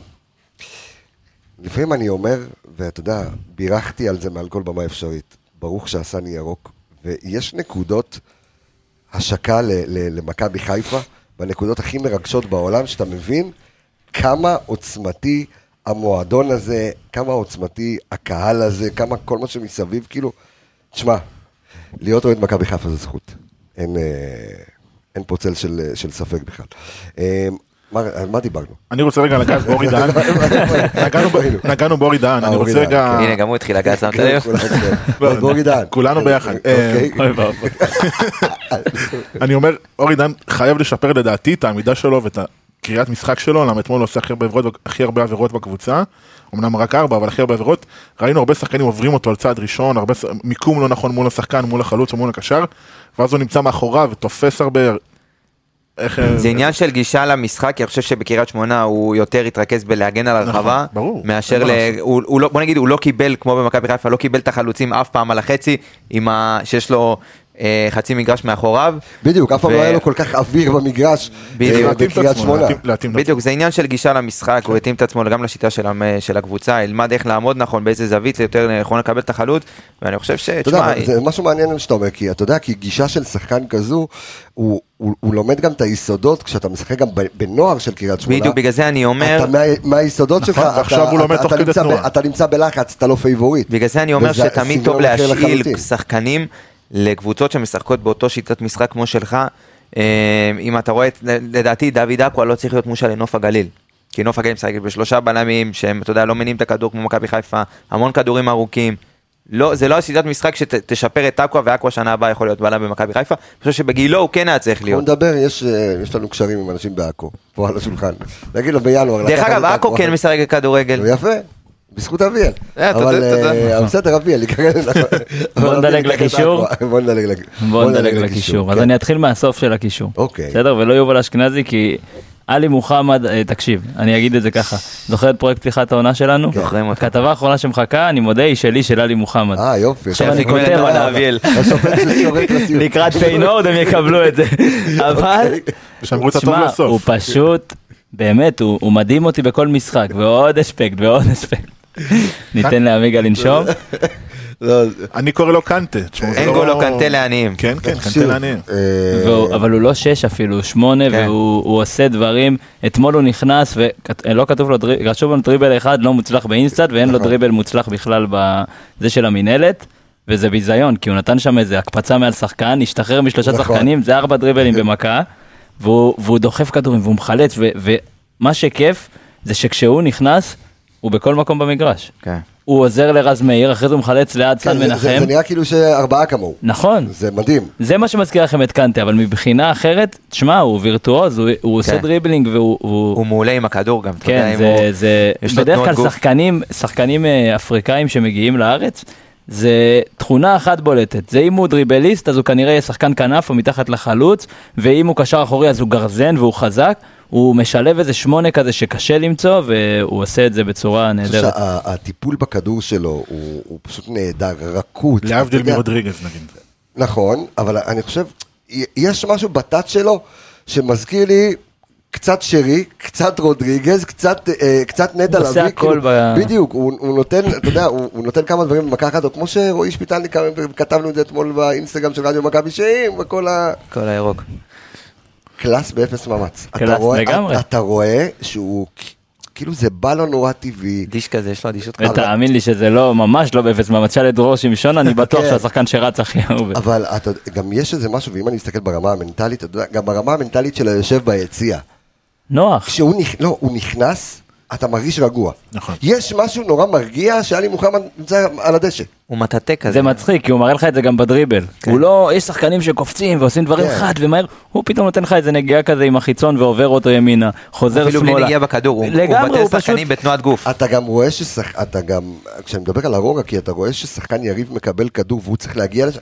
לפעמים אני אומר, ואתה יודע, בירכתי על זה מעל כל במה אפשרית, ברוך שעשני ירוק, ויש נקודות השקה למכבי חיפה, בנקודות הכי מרגשות בעולם, שאתה מבין כמה עוצמתי המועדון הזה, כמה עוצמתי הקהל הזה, כמה כל מה שמסביב, כאילו, תשמע, להיות אוהד מכבי חיפה זה זכות. אין, אה, אין פה צל של, של ספק בכלל. אה, מה, על מה דיברנו? אני רוצה רגע לגעת באורי דהן. נגענו באורי דהן, אה, אני רוצה רגע... הנה, גם הוא התחיל לגעת, שמת לב? לא, בורי דהן. כולנו ביחד. אוקיי. אוי ואבוי. אני אומר, אורי דהן חייב לשפר לדעתי את העמידה שלו ואת הקריאת משחק שלו, למה אתמול הוא עושה הכי הרבה עבירות- בקבוצה, אמנם רק ארבע, אבל הכי הרבה עבירות. ראינו הרבה שחקנים עוברים אותו על צעד ראשון, הרבה מיקום לא נכון מול השחקן, מול החלוץ או מול הקשר, ואז הוא נמצא מאחוריו ותופס הרבה. איך... זה עניין של גישה למשחק, כי אני חושב שבקריית שמונה הוא יותר התרכז בלהגן על הרחבה, נכון, מאשר ל... הוא, הוא לא, בוא נגיד, הוא לא קיבל, כמו במכבי חיפה, לא קיבל את החלוצים אף פעם על החצי, ה... שיש לו חצי מגרש מאחוריו. בדיוק, אף פעם לא היה לו כל כך אוויר במגרש בדיוק. אה, בקריית שמונה. בדיוק, זה עניין של גישה למשחק, הוא התאים את עצמו גם לשיטה של, הקבוצה, ילמד איך לעמוד נכון, באיזה זווית זה יותר נכון לקבל את החלוץ, ואני חושב ש... אתה יודע, זה משהו מעניין שאתה אומר, כי אתה יודע, כי גישה של שחקן כזו, הוא, הוא, הוא לומד גם את היסודות כשאתה משחק גם בנוער של קריית שמונה. בדיוק, בגלל זה אני אומר... אתה מה, מהיסודות שלך, ועכשיו אתה, הוא לומד אתה, תוך אתה, כדי נמצא ב. אתה נמצא בלחץ, אתה לא פייבוריט. בגלל זה אני אומר שתמיד טוב להשאיל. שחקנים לקבוצות שמשחקות באותו שיטת משחק כמו שלך. אה, אם אתה רואה, לדעתי דוד אקווה לא צריך להיות מושל לנוף הגליל. כי נוף הגליל משחקת בשלושה בלמים שהם, אתה יודע, לא מניעים את הכדור כמו מכבי חיפה, המון כדורים ארוכים. לא, זה לא השיטת משחק שתשפר את אקווה, ואקווה שנה הבאה יכול להיות בלם במכבי חיפה. אני חושב שבגילו הוא כן היה צריך להיות. נדבר, יש, אה, יש לנו קשרים עם אנשים בעכו, פה על השולחן. נגיד לו בינואר. דרך אגב, עכו כן משחק כדורגל. יפה, בזכות אביאל. אה, אבל. אה, אבל בסדר, אביאל, בוא נדלג לקישור. בוא נדלג לקישור. אז כן. אני אתחיל מהסוף של הקישור. אוקיי. בסדר? ולא יובל אשכנזי, כי עלי מוחמד, אה, תקשיב, אני אגיד את זה ככה. זוכר את פרויקט פתיחת העונה שלנו? זוכרים אותו. הכתבה האחרונה שמחכה, אני מודה, היא שלי, של עלי מוחמד. אה, יופי. עכשיו אני כותב עליו. אביאל. לקראת פיינורד הם יקבלו את זה. אבל, את הטוב תשמע. הוא פשוט, באמת, הוא הוא מדהים אותי בכל משחק, ועוד אספקט ועוד אספקט. ניתן לעמיגה לנשום. לא, אני קורא לו קנטה. אין לא- גולו קנטה לעניים. כן, כן, קנטה לעניים. אה, אבל הוא לא שש אפילו, הוא שמונה, כן. והוא הוא עושה דברים, אתמול הוא נכנס ולא כתוב לו, רשום לו דריבל אחד לא מוצלח באינסטאט ואין לו נכון. דריבל מוצלח בכלל בזה של המינהלת. וזה ביזיון, כי הוא נתן שם איזה הקפצה מעל שחקן, השתחרר משלושה נכון. שחקנים, זה ארבע דריבלים במכה, והוא, והוא דוחף כדורים והוא מחלץ, ו, ומה שכיף זה שכשהוא נכנס, הוא בכל מקום במגרש. כן. הוא עוזר לרז מאיר, אחרי זה הוא מחלץ ליד כן, סן זה- זה- מנחם. זה נראה כאילו שארבעה כמוהו. נכון, זה מדהים. זה מה שמזכיר לכם את קנטה, אבל מבחינה אחרת, תשמע, הוא וירטואוז, הוא, הוא עושה כן. דריבלינג והוא... הוא... הוא מעולה עם הכדור גם, אתה יודע, כן, אם זה, הוא- זה בדרך כלל. שחקנים, שחקנים אה, אפריקאים שמגיעים לארץ, זה תכונה אחת בולטת, זה אם הוא דריבליסט אז הוא כנראה יהיה שחקן כנף או מתחת לחלוץ, ואם הוא קשר אחורי אז הוא גרזן והוא חזק, הוא משלב איזה שמונה כזה שקשה למצוא, והוא עושה את זה בצורה אני חושב נהדרת. שהטיפול בכדור שלו הוא הוא פשוט נהדר, רכות. להבדיל מרודריגז נגיד. נכון, אבל אני חושב, יש משהו בתת שלו שמזכיר לי קצת שרי, קצת רודריגז, קצת, אה, קצת נטע הוא עושה לביא. הכל ב- בדיוק, הוא, הוא נותן, אתה יודע, הוא, הוא נותן כמה דברים במכה אחת, או כמו שרועי שפיטלני, כמה- כתבנו את זה אתמול באינסטגרם של רדיו מכבי שאים, וכל ה... כל הירוק. קלאסה באפס מאמץ. אתה קלאס רואה- לגמרי. אתה רואה שהוא, כאילו זה בא לו נורא טבעי. יש כזה, יש לו אדישות חדה. ותאמין לי שזה לא, ממש לא באפס מאמץ, שאל את דרור שמשון, אני בטוח כן. שהשחקן שרץ הכי הרבה. אבל אתה, גם יש איזה משהו, ואם אני מסתכל ברמה המנטלית, אתה יודע, גם ברמה המנטלית של היושב ביציע. נוח. כשהוא נכ... לא, הוא נכנס, אתה מרגיש רגוע. נכון. יש משהו נורא מרגיע שאלי מוחמד נמצא על הדשא. הוא מטאטא כזה. זה מצחיק, כי הוא מראה לך את זה גם בדריבל. הוא לא, יש שחקנים שקופצים ועושים דברים כן. חד ומהר, הוא פתאום נותן לך איזה נגיעה כזה עם החיצון ועובר אותו ימינה, חוזר אפילו שמאלה. בלי נגיעה בכדור, הוא- הוא לגמרי, מבטל הוא פשוט... שחקנים בתנועת גוף. אתה גם רואה ששח... אתה גם, כשאני מדבר על הרוגע, כי אתה רואה ששחקן יריב מקבל כדור והוא צריך להגיע לשם,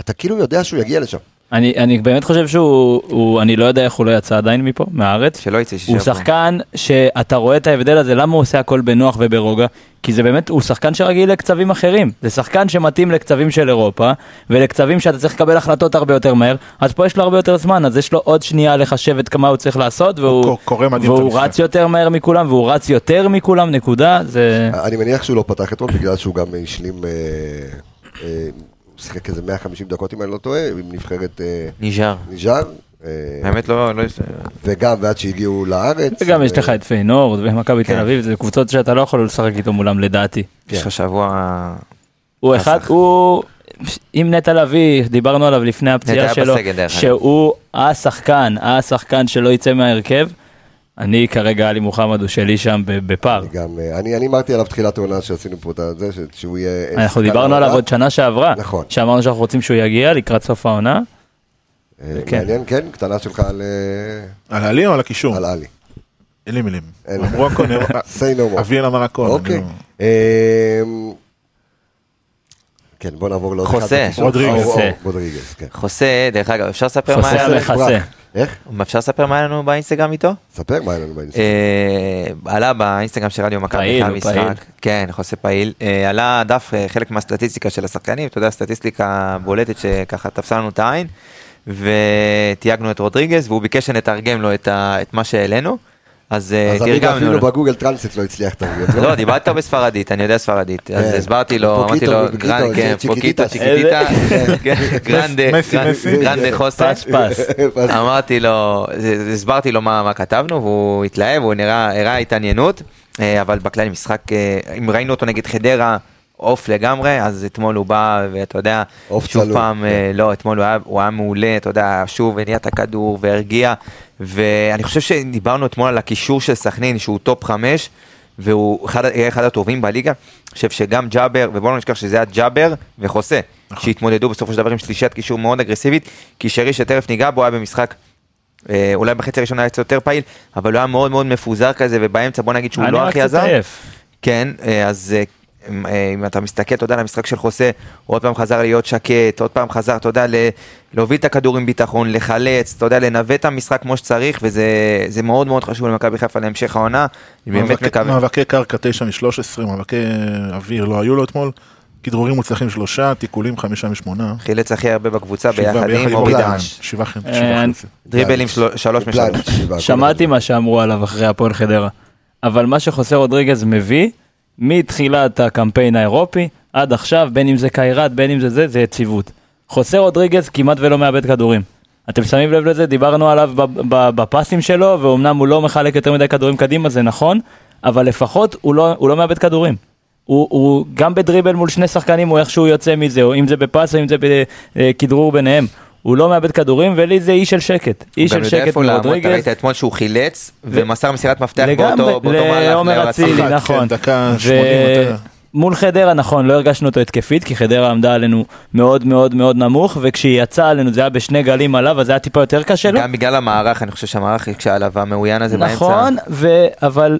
אתה כאילו יודע שהוא יגיע לשם. אני, אני באמת חושב שהוא, הוא, אני לא יודע איך הוא לא יצא עדיין מפה, מהארץ. שלא יצא שישאר הוא פה. שחקן שאתה רואה את ההבדל הזה, למה הוא עושה הכל בנוח וברוגע? כי זה באמת, הוא שחקן שרגיל לקצבים אחרים. זה שחקן שמתאים לקצבים של אירופה, ולקצבים שאתה צריך לקבל החלטות הרבה יותר מהר, אז פה יש לו הרבה יותר זמן, אז יש לו עוד שנייה לחשב את כמה הוא צריך לעשות, והוא, והוא המשחק. רץ יותר מהר מכולם, והוא רץ יותר מכולם, נקודה. זה... אני מניח שהוא לא פתח אתמול בגלל שהוא גם השלים, אה, אה, שיחק איזה 150 דקות אם אני לא טועה, עם נבחרת אה, ניג'ר. ניג'אר, אה, האמת לא, לא, וגם ועד שהגיעו לארץ. וגם יש לך את פיינורד ומכבי כן. תל אביב, זה קבוצות שאתה לא יכול לשחק איתו מולם לדעתי. יש לך שבוע... הוא אחד. הוא, עם נטע לביא, דיברנו עליו לפני הפציעה שלו. שהוא השחקן, השחקן שלא יצא מההרכב. אני כרגע עלי מוחמד הוא שלי שם בפער. אני גם, אני אני אמרתי עליו תחילת העונה שעשינו פה את זה, שהוא יהיה... אנחנו דיברנו עליו. עוד שנה שעברה, נכון. שאמרנו שאנחנו רוצים שהוא יגיע לקראת סוף העונה. אה, כן. מעניין, כן, קטנה שלך על אה, על עלי או על הקישור? על עלי. אין לי מילים. אמרו הכל. אביאל אמר הכל. אוקיי. לא- אמ, כן, בוא נעבור לעוד חוסה. אור- חוסה. רודריגז, כן. חוסה, דרך אגב, אפשר לספר מה חוסה היה לנו? חסה. איך? אפשר לספר מה היה לנו באינסטגרם איתו? ספר מה היה לנו באינסטגרם. אה, עלה באינסטגרם של רדיו מכבי אחרי פעיל. המשחק, כן, חוסה פעיל, אה, עלה דף אה, חלק מהסטטיסטיקה של השחקנים, אתה יודע, סטטיסטיקה בולטת שככה תפסה לנו את העין, ותייגנו את רודריגז, והוא ביקש שנתרגם לו את מה שהעלינו, אז אה, אז amiga תרגמנו אפילו לו. בגוגל טרנסלייט לא הצליח לתרגם. לא, דיברתי איתו בספרדית, אני יודע ספרדית, אז כן. הסברתי לו, אמרתי לו, poquito, כן, chiquitita. grande, חוסה, pase pase. אז- אמרתי לו, הסברתי לו מה, מה כתבנו, והוא התלהב, הוא נראה, הראה התעניינות, אה, אבל בכלל משחק, אה, אם ראינו אותו נגד חדרה, עוף לגמרי, אז אתמול הוא בא, ואתה יודע, שוב פעם, כן. לא, אתמול הוא היה, הוא היה מעולה, אתה יודע, שוב הניע את הכדור והרגיע, ואני חושב שדיברנו אתמול על הקישור של סכנין, שהוא טופ חמש, והוא אחד, יהיה אחד הטובים בליגה. אני חושב שגם ג'אבר, ובואו לא נשכח שזה היה ג'אבר וחוסה, שהתמודדו בסופו של דבר עם שלישיית קישור מאוד אגרסיבית, כי שרי שתכף ניגע בו היה במשחק, אה, אולי בחצי הראשון היה קצת יותר פעיל, אבל הוא היה מאוד מאוד מפוזר כזה, ובאמצע בוא נגיד שהוא לא הכי עזר. כן, אה, אז אה, אם, אה, אם אתה מסתכל, אתה יודע, על המשחק של חוסה, הוא עוד פעם חזר להיות שקט, עוד פעם חזר, אתה יודע, להוביל את הכדור עם ביטחון, לחלץ, אתה יודע, לנווט את המשחק כמו שצריך, וזה זה מאוד מאוד חשוב למכבי חיפה להמשך העונה. אני באמת מקווה. מאבקי קרקע 9 מ-13, מאבקי אוויר לא היו לו אתמול. כדרורים מוצלחים שלושה, תיקולים חמישה משמונה. חילץ הכי הרבה בקבוצה ביחד עם אורי. שבעה חצי. אה, דריבלים של- שלוש משלוש. שמעתי מה שאמרו עליו אחרי הפועל חדרה, אבל מה שחוסה רודריגז מביא, מתחילת הקמפיין האירופי, עד עכשיו, בין אם זה קיירת, בין אם זה זה, זה יציבות. חוסה רודריגז כמעט ולא מאבד כדורים. אתם שמים לב לזה? דיברנו עליו בפסים שלו, ואומנם הוא לא מחלק יותר מדי כדורים קדימה, זה נכון, אבל לפחות הוא לא, הוא לא מאבד כדורים. הוא, הוא גם בדריבל מול שני שחקנים, הוא איכשהו יוצא מזה, או אם זה בפס או אם זה בכדרור ביניהם. הוא לא מאבד כדורים, ולי זה אי של שקט. אי של שקט לעמוד, אתה מרודריגז. ראית אתמול שהוא חילץ ומסר מסירת מפתח באותו מהלך לעומר. אצילי, אחת, נכון. כן, דקה ו- 80 יותר. מול חדרה, נכון, לא הרגשנו אותו התקפית, כי חדרה עמדה עלינו מאוד מאוד מאוד נמוך, וכשהיא יצאה עלינו זה היה בשני גלים עליו, אז זה היה טיפה יותר קשה לו. גם בגלל המערך, אני חושב שהמערך הקשה עליו, המאוין הזה באמצע. נכון. אבל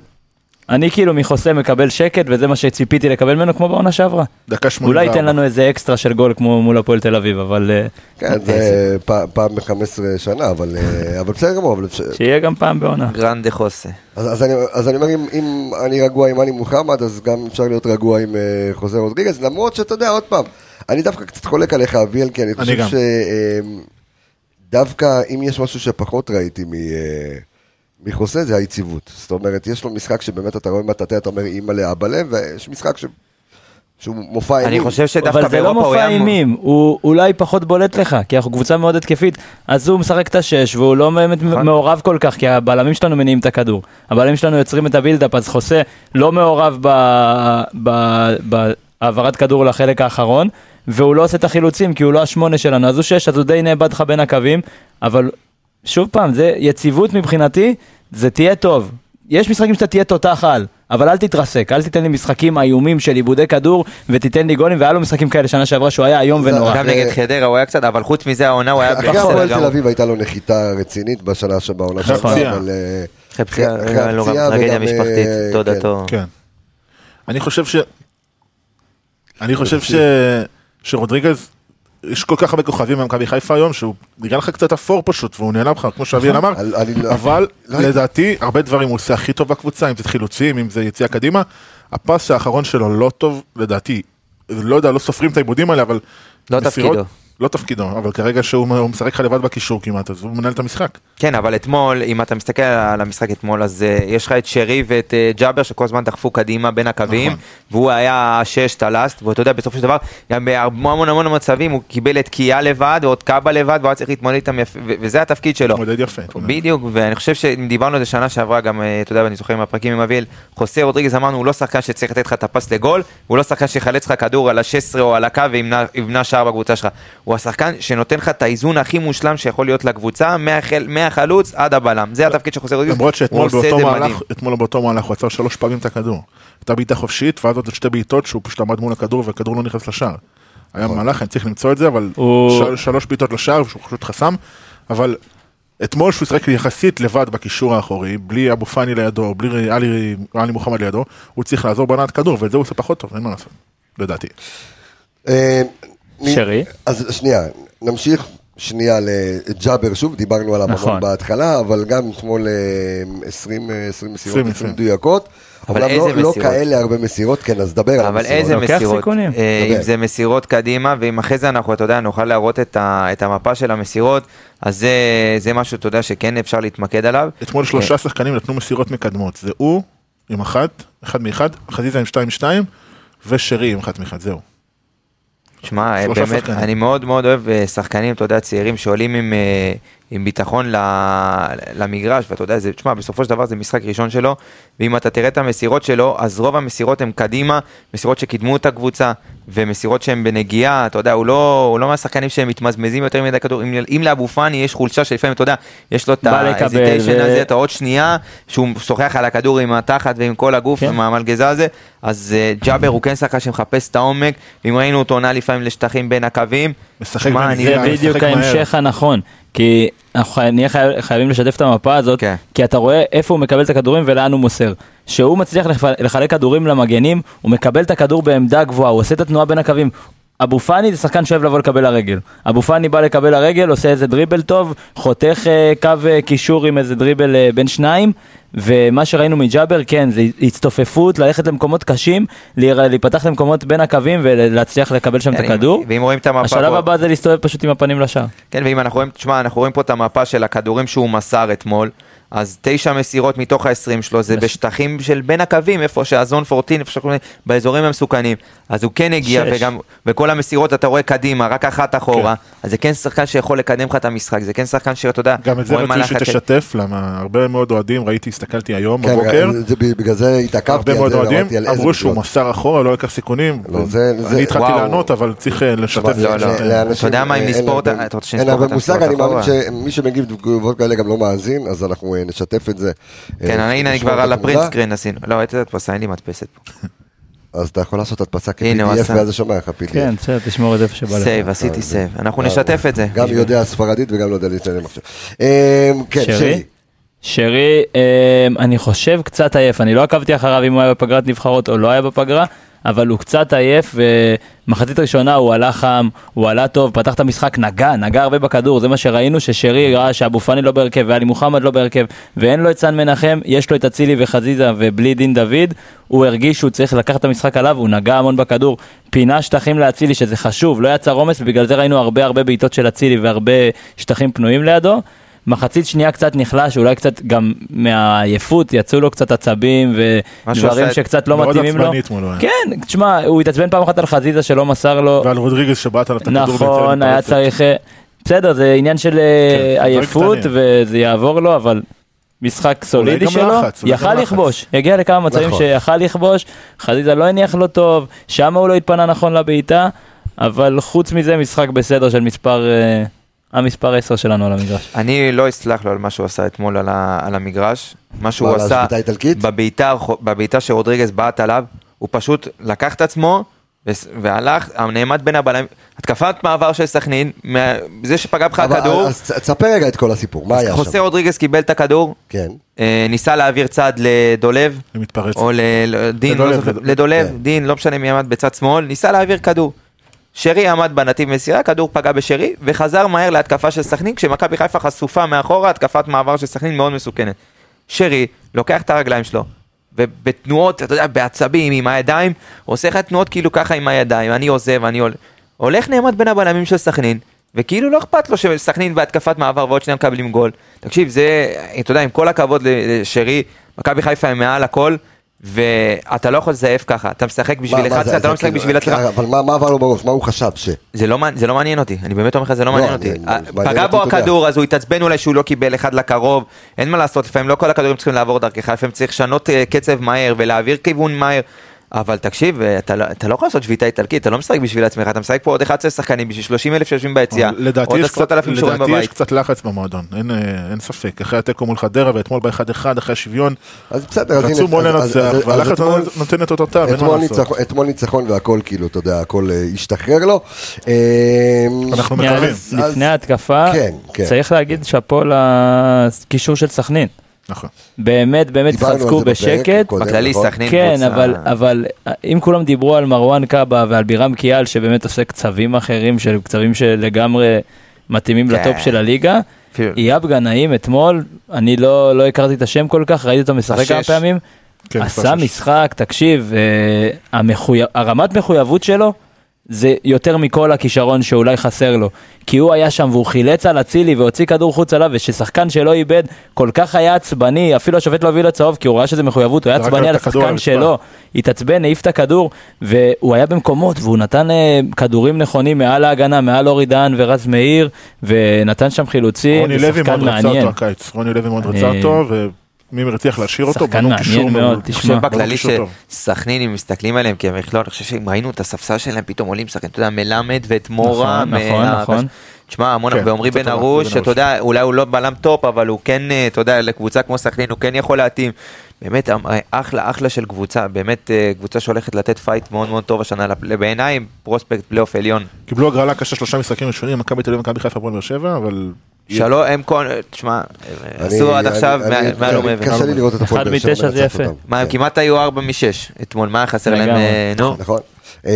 אני כאילו מחוסה מקבל שקט, וזה מה שציפיתי לקבל ממנו כמו בעונה שעברה. דקה 84. אולי ייתן לנו איזה אקסטרה של גול כמו מול הפועל תל אביב, אבל אה, כן, זה פעם ב-15 שנה, אבל אה, אבל בסדר גמור. אבל שיהיה גם פעם בעונה. גרנדה חוסה. אז, אני, אז אני אומר, אם, אני רגוע עם אני מוחמד, אז גם אפשר להיות רגוע עם uh, חוזר רודריגז, למרות שאתה יודע, עוד פעם, אני דווקא קצת חולק עליך, אביאל, כי אני חושב גם. שדווקא אם יש משהו שפחות ראיתי מ, מחוסה, זה היציבות. זאת אומרת, יש לו משחק שבאמת אתה רואה מטאטא, אתה אומר אימא'לה אבאלה, ויש משחק ש... שהוא מופע אני אימים. חושב שדווקא אבל זה לא באירופה הוא מופע היה... אימים, הוא אולי פחות בולט לך, כי אנחנו קבוצה מאוד התקפית, אז הוא משחק את השש, והוא לא באמת נכון. מעורב כל כך, כי הבלמים שלנו מניעים את הכדור. הבלמים שלנו יוצרים את הבילדאפ, אז חוסה לא מעורב ב- ב- בהעברת כדור לחלק האחרון, והוא לא עושה את החילוצים, כי הוא לא השמונה שלנו, אז הוא שש, אז הוא די נאבד לך בין הקווים, אבל שוב פעם, זה יציבות מבחינתי, זה תהיה טוב. יש משחקים שאתה תהיה תותח על, אבל אל תתרסק, אל תיתן לי משחקים איומים של עיבודי כדור, ותיתן לי גולים, והיה לו משחקים כאלה שנה שעברה שהוא היה איום ונורא. גם נגד חדרה הוא היה קצת, אבל חוץ מזה העונה הוא היה אחרי בסדר הפועל תל גמור. אביב הייתה לו נחיתה רצינית בשנה שבעונה אחרי שעברה, הפציעה. אבל... אחרי אחרי הפציעה טרגדיה וגם, משפחתית, תודתו. כן. אני חושב ש... אני חושב ש... שרודריגז, יש כל כך הרבה כוכבים במכבי חיפה היום, שהוא נראה לך קצת אפור פשוט, והוא נהנה לך, כמו שאביאל אמר, אני- אני לא- אבל לא- לדעתי, הרבה דברים הוא עושה הכי טוב בקבוצה, אם זה חילוצים, אם זה יציאה קדימה. הפס האחרון שלו לא טוב, לדעתי. לא יודע, לא סופרים את העיבודים האלה, אבל... לא תפקידו. לא תפקידו, אבל כרגע שהוא הוא משחק לך לבד בקישור כמעט, אז הוא מנהל את המשחק. כן, אבל אתמול, אם אתה מסתכל על המשחק אתמול, אז uh, יש לך את שרי ואת uh, ג'אבר שכל הזמן דחפו קדימה בין הקווים, נכון. והוא היה השש, טלסט, ואתה יודע, בסופו של דבר, גם בהמון המון מצבים הוא קיבל את קיאה לבד, ועוד קאבה לבד, והוא היה צריך להתמודד איתם יפה, וזה התפקיד שלו. מתמודד יפה. בדיוק, ואני חושב שאם דיברנו על זה שנה שעברה, גם, אה, אתה יודע, אני זוכר עם הפרקים עם אביאל, חוסה רודריגז אמרנו, הוא לא שחקן שצריך לתת לך את הפס לגול, הוא לא שחקן שיחלץ לך כדור על ה-16 או על הקו וימנע וימנע שער בקבוצה שלך. הוא השחקן שנותן לך את האיזון הכי מושלם שיכול להיות לקבוצה, מהחל- מהחלוץ עד הבלם. זה התפקיד של חוסה רודריגז. למרות הוא שאתמול עושה את באותו זה מהלך, מדהים. אתמול באותו מהלך הוא עצר שלוש פעמים את הכדור. הייתה בעיטה חופשית, ואז עוד שתי בעיטות שהוא פשוט עמד מול הכדור והכדור לא נכנס לשער. היה מהלך, אני צריך למצוא את זה, אבל שלוש בעיטות לשער שהוא פשוט חסם, אבל אתמול שהוא שיחק יחסית לבד בקישור האחורי, בלי אבו פאני לידו, בלי עלי, עלי מוחמד לידו, הוא צריך לעזור בהנעת כדור, ואת זה הוא עושה פחות טוב, אין מה לעשות, לדעתי. אה, שרי? אז שנייה, נמשיך שנייה לג'אבר שוב, דיברנו עליו נכון. המון בהתחלה, אבל גם אתמול אה, 20 אה, 20 מסירות, 20, 20 20. מדויקות. אבל איזה לא- לא מסירות? כאלה הרבה מסירות, כן, אז דבר על אבל המסירות. איזה מסירות, סיכונים. אה. אם זה מסירות קדימה, ואם אחרי זה אנחנו, אתה יודע, נוכל להראות את ה- את המפה של המסירות, אז זה- זה משהו, אתה יודע, שכן אפשר להתמקד עליו. אתמול שלושה שחקנים נתנו מסירות מקדמות, זה הוא עם אחת, אחד מאחד, חזיזה עם שתיים שתיים, ושרי עם אחת מאחד, זהו. שמע, באמת, שחקנים. אני מאוד מאוד אוהב אה, שחקנים, אתה יודע, צעירים שעולים עם, אה, עם ביטחון למגרש, ואתה יודע, זה, תשמע, בסופו של דבר זה משחק ראשון שלו, ואם אתה תראה את המסירות שלו, אז רוב המסירות הן קדימה, מסירות שקידמו את הקבוצה, ומסירות שהן בנגיעה, אתה יודע, הוא לא, הוא לא מהשחקנים שהם מתמזמזים יותר מדי כדור, אם, אם לאבו פאני יש חולשה שלפעמים, אתה יודע, יש לו את ההזיטיישן ו- הזה, את העוד שנייה, שהוא שוחח על הכדור עם התחת ועם כל הגוף, כן. עם המלגזה הזה, אז אה, ג'אבר הוא כן שחקן שמחפש את העומק, ואם ראינו אותו עונה לפעמים לשטחים בין הקווים, משחק שמע, אני- זה בנגיעה, בדיוק משחק מהר. ההמשך הנכון, כי אנחנו נהיה חי- חייבים לשתף את המפה הזאת, כן. כי אתה רואה איפה הוא מקבל את הכדורים ולאן הוא מוסר. שהוא מצליח לח- לחלק כדורים למגנים, הוא מקבל את הכדור בעמדה גבוהה, הוא עושה את התנועה בין הקווים. אבו פאני זה שחקן שאוהב לבוא לקבל לרגל. אבו פאני בא לקבל לרגל, עושה איזה דריבל טוב, חותך אה, קו אה, קישור עם איזה דריבל אה, בין שניים, ומה שראינו מג'אבר, כן, זה הצטופפות, ללכת למקומות קשים, להיפתח למקומות בין הקווים ולהצליח לקבל שם את כן, אם- הכדור. ואם רואים את המפה השלב פה- הבא זה להסתובב פשוט עם הפנים לשער. כן, ואם אנחנו רואים, תשמע, אנחנו רואים פה את המפה של הכדורים שהוא מסר אתמול, אז תשע מסירות מתוך ה-20 שלו, זה בשטחים של בין הקווים, איפה שהזון 14, איפה שקוראים, באזורים המסוכנים. אז הוא כן הגיע, שש. וגם, וכל המסירות אתה רואה קדימה, רק אחת אחורה. אז זה כן שחקן שיכול לקדם לך את המשחק, זה כן שחקן שאתה יודע, גם את זה רציתי שתשתף, למה הרבה מאוד אוהדים, ראיתי, הסתכלתי היום כן, בבוקר, זה בגלל זה התעכבתי הרבה על מאוד זה, אוהדים אמרו שהוא. מסר אחורה, לא לקח סיכונים. לא, זה- זה- אני התחלתי וואו. לענות, אבל צריך אה, לשתף. אתה יודע מה, אם נספור את ה- הרבה- אתה רוצה אין את מושג, אני מאמין? שמי שמגיב תגובות כאלה גם לא מאזין, אז אנחנו אה, נשתף את זה. כן, אה, הנה אני כבר על. הפרינט סקרין עשינו. לא, את הדפסה, אין לי מדפסת פה. אז אתה יכול לעשות הדפסה כ-PDF. ואז זה שומע לך PDF. כן, בסדר, תשמור את זה איפה שבא לך. Save, עשיתי סייב. אנחנו נשתף את זה. גם יודע ספרדית וגם לא יודע להתעניין מחשב. אה, כן, שרי? שרי. שרי, אמ, אני חושב קצת עייף, אני לא עקבתי אחריו אם הוא היה בפגרת נבחרות או לא היה בפגרה, אבל הוא קצת עייף, ומחצית ראשונה הוא עלה חם, הוא עלה טוב, פתח את המשחק, נגע, נגע הרבה בכדור, זה מה שראינו, ששרי ראה שאבו פאני לא בהרכב ואלי מוחמד לא בהרכב, ואין לו את סן מנחם, יש לו את אצילי וחזיזה ובלי דין דוד, הוא הרגיש שהוא צריך לקחת את המשחק עליו, הוא נגע המון בכדור, פינה שטחים לאצילי שזה חשוב, לא יצר עומס, ובגלל זה ראינו הרבה הרבה בעיטות של אצילי והרבה שטחים פנויים לידו. מחצית שנייה קצת נחלש, אולי קצת גם מהעייפות, יצאו לו קצת עצבים ודברים שקצת לא מתאימים לו. היה. כן, תשמע, הוא התעצבן פעם אחת על חזיזה שלא מסר לו. ועל רודריגז שבעט את הכדור. נכון, היה. צריך... אה, בסדר, זה עניין של אה, כן, עייפות. וזה יעבור לו, אבל משחק סולידי שלו, לחץ, יכל. לכבוש, הגיע לכמה מצבים נכון. שיכל לכבוש, חזיזה לא הניח לו טוב, שם הוא לא התפנה נכון לבעיטה, אבל חוץ מזה משחק בסדר של מספר, אה, המספר 10 שלנו על המגרש. אני לא אסלח לו על מה שהוא עשה אתמול על, ה, על המגרש. מה שהוא עשה? בבעיטה, בבעיטה שרודריגז בעט עליו, הוא פשוט לקח את עצמו והלך, נעמד בין הבלמים, התקפת מעבר של סכנין, זה שפגע בך הכדור, אז תספר רגע את כל הסיפור, מה היה חוסה שם? רודריגז קיבל את הכדור, כן. אה, ניסה להעביר צד לדולב. או לדין, לדולב, לא זוכר, לדולב. לדולב, כן. דין, לא משנה מי עמד בצד שמאל, ניסה להעביר כדור. שרי עמד בנתיב מסירה, כדור פגע בשרי, וחזר מהר להתקפה של סכנין, כשמכבי חיפה חשופה מאחורה, התקפת מעבר של סכנין מאוד מסוכנת. שרי לוקח את הרגליים שלו, ובתנועות, אתה יודע, בעצבים, עם הידיים, עושה לך תנועות כאילו ככה עם הידיים, אני עוזב, אני הולך. הולך נעמד בין הבלמים של סכנין, וכאילו לא אכפת לו שסכנין בהתקפת מעבר ועוד שנייה מקבלים גול. תקשיב, זה, אתה יודע, עם כל הכבוד לשרי, מכבי חיפה הם מעל הכל, ואתה לא יכול לזייף ככה, אתה משחק בשביל מה- מה 11, זה- אתה לא משחק כאילו- בשביל הצלחה. אבל מה עבר לו בראש? מה הוא חשב ש... זה לא, מעניין- לא אותי, אני באמת אומר לך, זה לא לא, מעניין אותי. מעניין פגע בו. הכדור, אז הוא התעצבן אולי שהוא לא קיבל אחד לקרוב, אין מה לעשות, לפעמים לא כל הכדורים צריכים לעבור דרכך, לפעמים צריך לשנות אה, קצב מהר ולהעביר כיוון מהר. אבל תקשיב, אה, אתה לא, אתה לא יכול לעשות שביתה איטלקית, אתה לא משחק בשביל עצמך, אתה משחק פה עוד 11 שחקנים בשביל 30 אלף שיושבים ביציאה, עוד עשרות אלפים שרואים לדעתי יש בבית. קצת לחץ במועדון, אין, אה, אין ספק. אחרי התיקו מול חדרה ואתמול ב-1-1, אחרי השוויון, אז בסדר, אז הנה... רצו מאוד אז- לנצח, והלחץ נותן את אותותיו, אין מה אתמול לעשות. ניצחון- אתמול ניצחון והכל כאילו, אתה יודע, הכל אה, השתחרר לו. אה, אנחנו מקווים. לפני ההתקפה, כן, כן. צריך להגיד שאפו לקישור של סכנין. נכון. באמת, באמת בפרק בשקט. בכללי נכון? סכנין כן, קבוצה- אבל, אבל אם כולם דיברו על מרואן קאבה ועל בירם קיאל, שבאמת עושה קצבים אחרים, של קצבים שלגמרי מתאימים כן. לטופ של הליגה, אייב גנאים אתמול, אני לא, לא הכרתי את השם כל כך, ראיתי אותו משחק. כמה פעמים, כן, עשה. משחק, תקשיב, אה, המחויב, הרמת מחויבות שלו, זה יותר מכל הכישרון שאולי חסר לו. כי הוא היה שם והוא חילץ על אצילי והוציא כדור חוץ עליו, וששחקן שלא איבד, כל כך היה עצבני, אפילו השופט לא הביא לו צהוב, כי הוא ראה שזה מחויבות, הוא היה עצבני לו על השחקן. שלו, התעצבן, העיף את הכדור, והוא היה במקומות, והוא נתן אה, כדורים נכונים מעל ההגנה, מעל אורי דהן ורז מאיר, ונתן שם חילוצים, רוני לוי מאוד רצה מעניין. אותו הקיץ, רוני לוי מאוד רצה אותו, ומימר הצליח להשאיר אותו, שחקן בנו מעניין קישור מאוד. תשמע. אני חושב? בכללי. שסכנין, אם מסתכלים עליהם כמכלול, אני חושב שאם ראינו את הספסל שלהם, פתאום עולים שחקנים, אתה יודע, מלמד ואת מורה. נכון, נכון, נכון. תשמע, המון, כן, ועמרי בן ארוש, ארוש. יודע, אולי הוא לא בלם טופ, אבל הוא כן, אה, אתה יודע, לקבוצה כמו סכנין, הוא כן יכול להתאים. באמת, אה, אחלה, אחלה של קבוצה, באמת אה, קבוצה שהולכת לתת fight מאוד מאוד טוב השנה, בעיניי prospect פלייאוף עליון. קיבלו הגרלה קשה שלושה משחקים ראשונים, מכבי תל אביב ומכבי חיפה הפועל באר שבע, אבל... שלום, הם כל, תשמע, עשו עד עכשיו מעל- אני- ומעבר. קשה לי לראות את הפועל אחד באר שבע מתשע זה מנצחת יפה. אותם. מה, הם כן. כמעט היו 4 מ-6 אתמול, מה היה חסר להם? אה, נו, נכון. אה,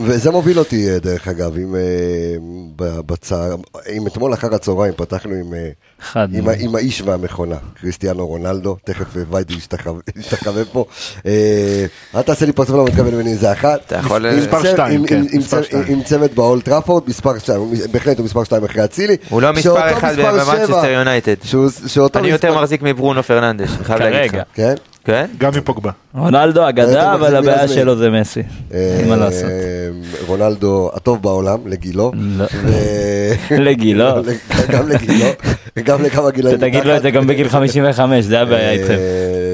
וזה מוביל אותי, אה, דרך אגב, אם, אה, בצער, אם אתמול אחר הצהריים פתחנו עם. עם, עם האיש והמכונה, קריסטיאנו רונלדו, תכף ויידי ישתחווה פה. אל תעשה לי פרצוף לא מתכוון ממני, זה אחת. אתה יכול- מספר שתיים, כן, עם- עם מספר צמד- שתיים. עם צמד באולד טראפורד, מספר שתיים, בהחלט הוא מספר שתיים אחרי אצילי. הוא לא מספר אחד במנצ'סטר יונייטד. אני יותר מחזיק מברונו פרננדס, אני חייב להגיד כרגע. לך. כן? גם מפוגבה. רונלדו אתה אגדה, אבל הבעיה. שלו זה מסי. אין מה אה, לעשות. רונלדו הטוב בעולם, לגילו. לא. לגילו. גם לגילו, גם לכמה גילאים. אתה תגיד לו את זה גם בגיל 55, זה הבעיה איתכם.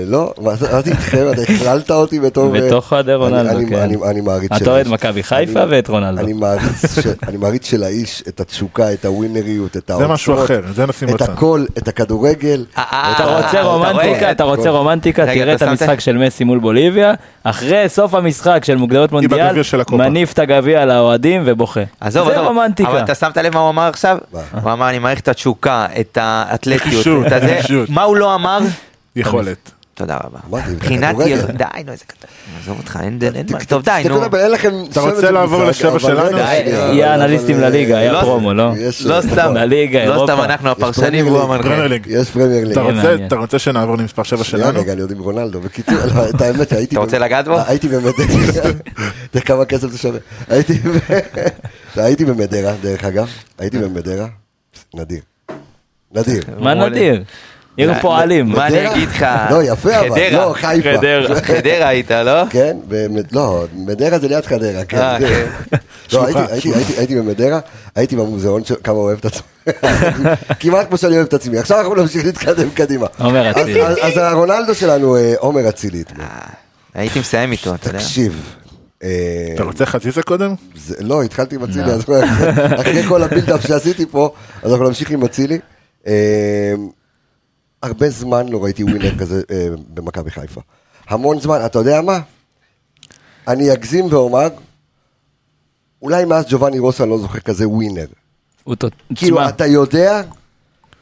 לא, זה אמרתי איתכם, אתה הכללת אותי בתור... אה, בתוך אוהדי רונלדו, אני- אני- כן. אני- אני מעריץ של אתה אוהד. מכבי חיפה ואת רונלדו. אני מעריץ של- אני מעריץ של האיש, את התשוקה, את הווינריות, את זה העוצמות. משהו אחר, זה נשים את בצד. הכל, את הכדורגל. אה, אתה אה, רוצה אתה רומנטיקה, רואה? אתה רוצה רומנטיקה, תראה את המשחק של מסי מול בוליביה, אחרי סוף המשחק של מוקדמות מונדיאל. מניף את הגביע לאוהדים ובוכה. עזוב, זה רומנטיקה. אבל אתה שמת לב מה הוא אמר עכשיו? מה? הוא אמר אני מעריך את התשוקה, את האתלטיות, את. מה הוא לא אמר? יכולת. תודה רבה. מבחינת. יר- די, נו, איזה קטן. עזוב אותך, אין אין מה, טוב, די, נו. אתה רוצה זה לעבור לשבע שלנו? יהיה אנליסטים אה, לליגה, היה לא- פרומו, לא? לא סתם, לליגה, לא אירופה. סתם אנחנו הפרשנים. והוא המנחה. יש פרמייר ליג. אתה רוצה- שנעבור למספר 7 שנייה, שלנו? רגע, אני עוד עם רונלדו. בקיצור, לא, את האמת שהייתי... אתה רוצה לגעת בו? הייתי. אתה יודע כמה כסף זה שווה? הייתי במדרה, דרך אגב. הייתי במדרה. נדיר. נדיר. מה נדיר? עיר פועלים. מה אני? אגיד לך? לא, יפה אבל. לא, חיפה. חדרה. חדרה היית, לא? כן, לא, מדרה זה ליד חדרה, כן. אה, כן. לא, הייתי- במדרה, הייתי במוזיאון כמה אוהב את עצמי. כמעט כמו שאני אוהב את עצמי. עכשיו אנחנו נמשיך להתקדם קדימה. עומר אצילי. אז- הרונלדו שלנו, אה, עומר אצילי אתמול. הייתי מסיים איתו, אתה יודע. תקשיב. אה, אתה רוצה חזיזה קודם? זה- לא, התחלתי עם אצילי, אז אחרי כל הבילדאפ שעשיתי פה, אז אנחנו נמשיך עם אצילי. הרבה זמן לא ראיתי ווינר כזה אה, במכבי חיפה. המון זמן, אתה יודע מה? אני אגזים ואומר, אולי מאז ג'ובאני רוסה אני לא זוכר כזה ווינר. כאילו, אתה יודע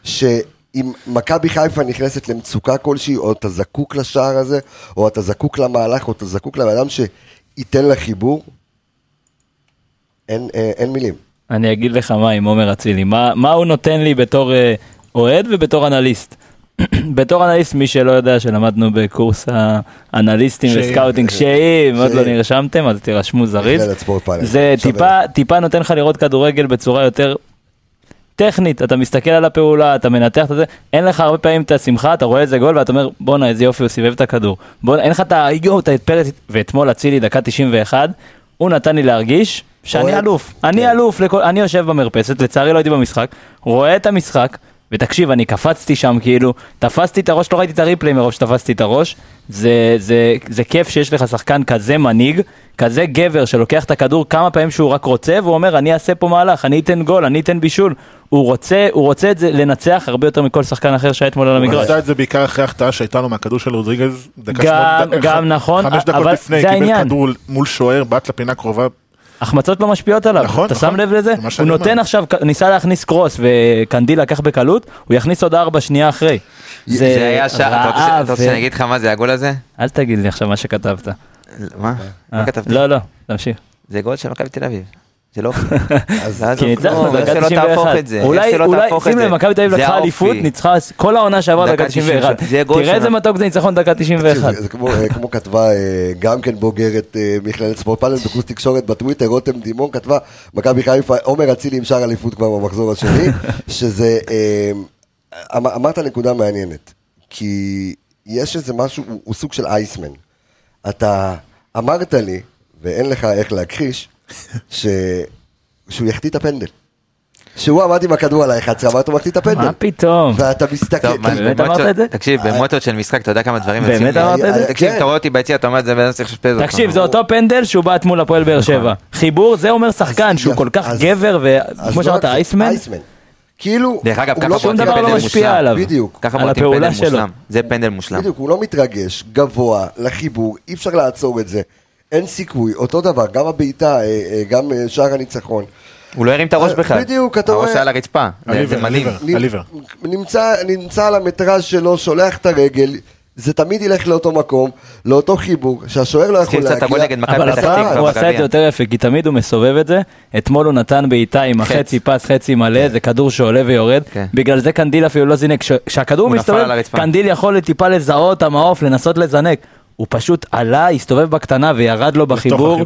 שאם מכבי חיפה נכנסת למצוקה כלשהי, או אתה זקוק לשער הזה, או אתה זקוק למהלך, או אתה זקוק לבן אדם שייתן לה חיבור, אין, אה, אין מילים. אני אגיד לך מה עם עומר אצילי, מה מה הוא נותן לי בתור אה, אוהד ובתור אנליסט. בתור אנליסט, מי שלא יודע שלמדנו בקורס האנליסטים. ו scouting שאים, עוד לא. נרשמתם, אז תירשמו זריז. זה. טיפה, טיפה נותן לך לראות כדורגל בצורה יותר טכנית, אתה מסתכל על הפעולה, אתה מנתח את זה, אין לך הרבה פעמים את השמחה, אתה רואה איזה גול ואתה אומר בואנה איזה יופי הוא סיבב את הכדור. בואנה אין לך את ה... יואו, את ההתפרץ, ואתמול אצילי דקה 91, הוא נתן לי להרגיש שאני. אלוף, אני כן. אלוף. אני יושב במרפסת, לצערי לא הייתי במשחק, רואה את המשחק, ותקשיב, אני קפצתי שם כאילו, תפסתי את הראש, לא ראיתי את ה replay מרוב שתפסתי את הראש, זה, זה, זה כיף שיש לך שחקן כזה מנהיג, כזה גבר שלוקח את הכדור כמה פעמים שהוא רק רוצה, והוא אומר אני אעשה פה מהלך, אני אתן גול, אני אתן בישול, הוא רוצה, הוא רוצה את זה לנצח הרבה יותר מכל שחקן אחר שהיה אתמול על הוא המגרש. עשה את זה בעיקר אחרי החטאה שהייתה לו מהכדור של רודריגז. דקה גם- שמונה- גם ח- נכון, חמש דקות אבל לפני, זה קיבל העניין. כדור מול שוער, בעט לפינה קרובה. החמצות לא משפיעות עליו, נכון, אתה נכון. שם לב לזה? זה הוא נותן אומר. עכשיו, ניסה להכניס קרוס וקנדיל לקח בקלות, הוא יכניס עוד ארבע שנייה אחרי. זה היה שעה, אתה רוצה- שאני אגיד לך מה זה הגול הזה? אל תגיד לי עכשיו מה שכתבת. מה? אה, מה כתבתי? לא, לא, תמשיך. זה גול של מכבי תל אביב. זה לא... כי ניצחנו לא, איך דקה שלא 91. תהפוך את זה, איך אולי, שלא אולי, שים. לב, מכבי תל אביב לקחה. אליפות, ניצחה כל העונה שעברה דקה דקה 91. 91. זה גול תראה איזה מתוק זה ניצחון דקה 91. תקשיב, זה כמו, אה, כתבה אה, גם כן בוגרת אה, מכללת ספורט פאנל בקורס תקשורת בטוויטר, רותם דימון כתבה, מכבי חיפה, עומר אצילי עם שער אליפות כבר במחזור השני, שזה, אמ- אמרת נקודה מעניינת, כי יש איזה משהו, הוא סוג של אייסמן. אתה אמרת לי, ואין לך איך להכחיש, ש... שהוא יחטיא את הפנדל. שהוא עמד עם הכדור על ה-11, אמרת הוא מחטיא את הפנדל. מה פתאום? ואתה מסתכל, טוב, מה, באמת אמרת את זה? תקשיב, במוטות של משחק, אתה יודע כמה דברים באמת יוצאים לי? אמרת את זה? תקשיב, כן. אתה רואה אותי ביציע, אתה אומר את זה, אדם צריך לשפז אותך. תקשיב, זה אותו פנדל שהוא בעט מול הפועל באר שבע. חיבור, זה אומר שחקן שהוא כל כך גבר, וכמו לא שאמרת, אייסמן, אייסמן. כאילו, דרך אגב, ככה לא שום דבר לא פנדל משפיע מושלם. עליו. בדיוק. ככה על הפעולה פנדל שלו. מושלם. זה פנדל מושלם. בדיוק, הוא לא מתרגש, גבוה, לחיבור, אי אפשר לעצור את זה. אין סיכוי, אותו דבר, גם הבעיטה, אה, אה, גם אה, שער הניצחון. הוא לא הרים את הראש בכלל. בדיוק, אתה הראש רואה- היה על הרצפה. זה- מדהים. הליבר. הליבר. נמצא, על המטראז' שלו, שולח את הרגל, זה תמיד ילך לאותו מקום, לאותו חיבור, שהשוער לא יכול להגיע. אבל הפעם הוא עשה את. זה יותר יפה, כי תמיד הוא מסובב את זה. אתמול הוא נתן בעיטה עם. החצי פס, חצי מלא, זה כדור שעולה ויורד. כן. בגלל זה קנדיל אפילו לא זינק. כש- כשהכדור מסתובב. קנדיל יכול טיפה לזהות המעוף, לנסות לזנק. הוא פשוט עלה, הסתובב בקטנה וירד לו בחיבור.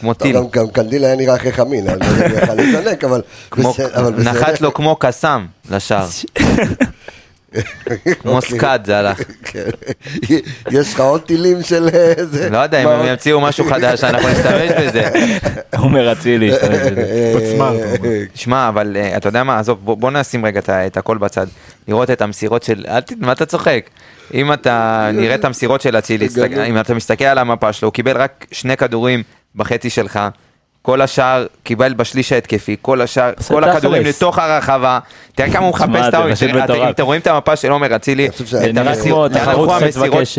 כמו טיל. גם- קנדיל היה נראה אחרי חמין, אני לא יודע יכל לזנק, אבל בסדר. נחת לו כמו קסאם לשער. כמו אוקיי. סקאד זה הלך. כן. יש לך עוד טילים של אה, זה? לא יודע אם הם? ימציאו משהו חדש, אנחנו נשתמש בזה. הוא מרצי להשתמש בזה. אומר. שמע, אבל אה, אתה יודע מה, עזוב, בוא, נשים רגע את הכל בצד. לראות את המסירות של. מה אתה צוחק? אם אתה נראה את המסירות של אצילי, אם אתה מסתכל על המפה שלו, הוא קיבל רק שני כדורים בחצי שלך. כל השאר קיבל בשליש ההתקפי, כל השאר, כל הכדורים. לתוך הרחבה. תראה כמה הוא מחפש את העומק. אתם רואים את המפה של עומר אצילי, את נראה המסירות.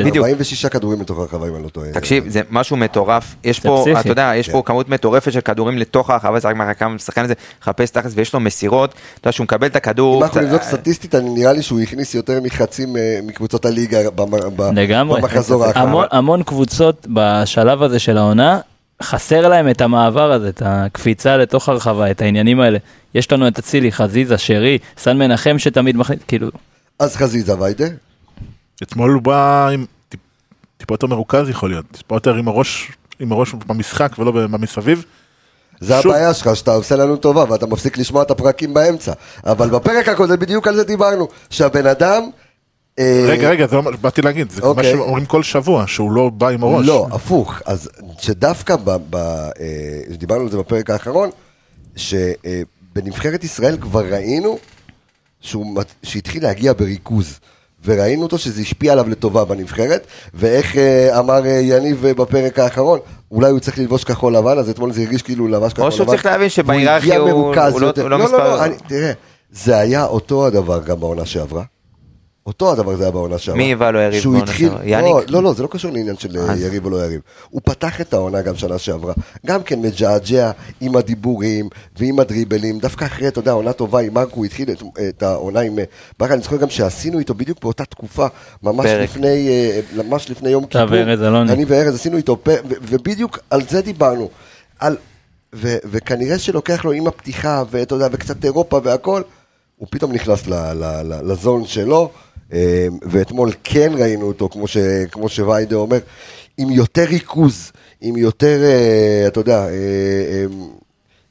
בדיוק. 46 כדורים מתוך הרחבה, אם אני לא טועה. תקשיב, זה משהו מטורף, יש פה. אתה יודע, יש כן. פה כמות מטורפת של כדורים לתוך הרחבה, זה רק מראה כמה משחקן הזה מחפש תכלס ויש לו מסירות, אתה יודע שהוא מקבל את הכדור, אם אנחנו נבדוק סטטיסטית, אני נראה לי שהוא הכניס יותר מחצי מ- מקבוצות הליגה. במחזור האחרון. המון קבוצות בשלב הזה של העונה, חסר להם את המעבר הזה, את הקפיצה לתוך הרחבה, את העניינים האלה. יש לנו את אצילי, חזיזה, שרי, סן מנחם שתמיד מחליט, כאילו, אז חזיזה ויידה, אתמול הוא בא עם טיפ- טיפה יותר מרוכז יכול להיות, טיפה יותר עם הראש, עם הראש במשחק ולא במסביב. זה שוב. הבעיה שלך, שאתה עושה לנו טובה ואתה מפסיק לשמוע את הפרקים באמצע. אבל בפרק הקודם בדיוק על זה דיברנו, שהבן אדם... אה, רגע, רגע, זה לא מה שבאתי להגיד, זה מה אוקיי. שאומרים כל שבוע, שהוא לא בא עם הראש. לא, הפוך. אז שדווקא, ב, ב, אה, דיברנו על זה בפרק האחרון, שבנבחרת ישראל כבר ראינו שהוא, שהתחיל להגיע בריכוז. וראינו אותו שזה השפיע עליו לטובה בנבחרת, ואיך אה, אמר יניב בפרק האחרון, אולי הוא צריך ללבוש כחול לבן, אז אתמול זה הרגיש כאילו הוא לבש כחול לבן. שהוא צריך להבין שבהיררכיה הוא- לא-. הוא לא לא, לא, מספר- לא, אני- תראה, זה היה אותו הדבר גם בעונה שעברה. אותו הדבר זה היה בעונה שעברה. מי היווה לו יריב בעונה שעברה? לא, יאניק? לא, לא, זה לא קשור לעניין של אה, אז- יריב או לא יריב. הוא פתח את העונה גם שנה שעברה. גם כן מג'עג'ע עם הדיבורים ועם הדריבלים. דווקא אחרי, אתה יודע, עונה טובה עם מרקו, הוא התחיל את, את העונה עם אה, ברק. אני זוכר גם שעשינו איתו בדיוק באותה תקופה, ממש פרק. לפני, אה, ממש לפני יום אתה כיפור. וארז אלוני. אני וארז עשינו איתו פרק, ו- ובדיוק על זה דיברנו. על, ו, וכנראה שלוקח לו עם הפתיחה, ואתה יודע, וקצת אירופה והכל, הוא פתאום נכנס ל, ל, ל, לזון שלו, ואתמול כן ראינו אותו, כמו, ש, כמו שוויידה אומר, עם יותר ריכוז, עם יותר, אה, אתה יודע, אה, אה,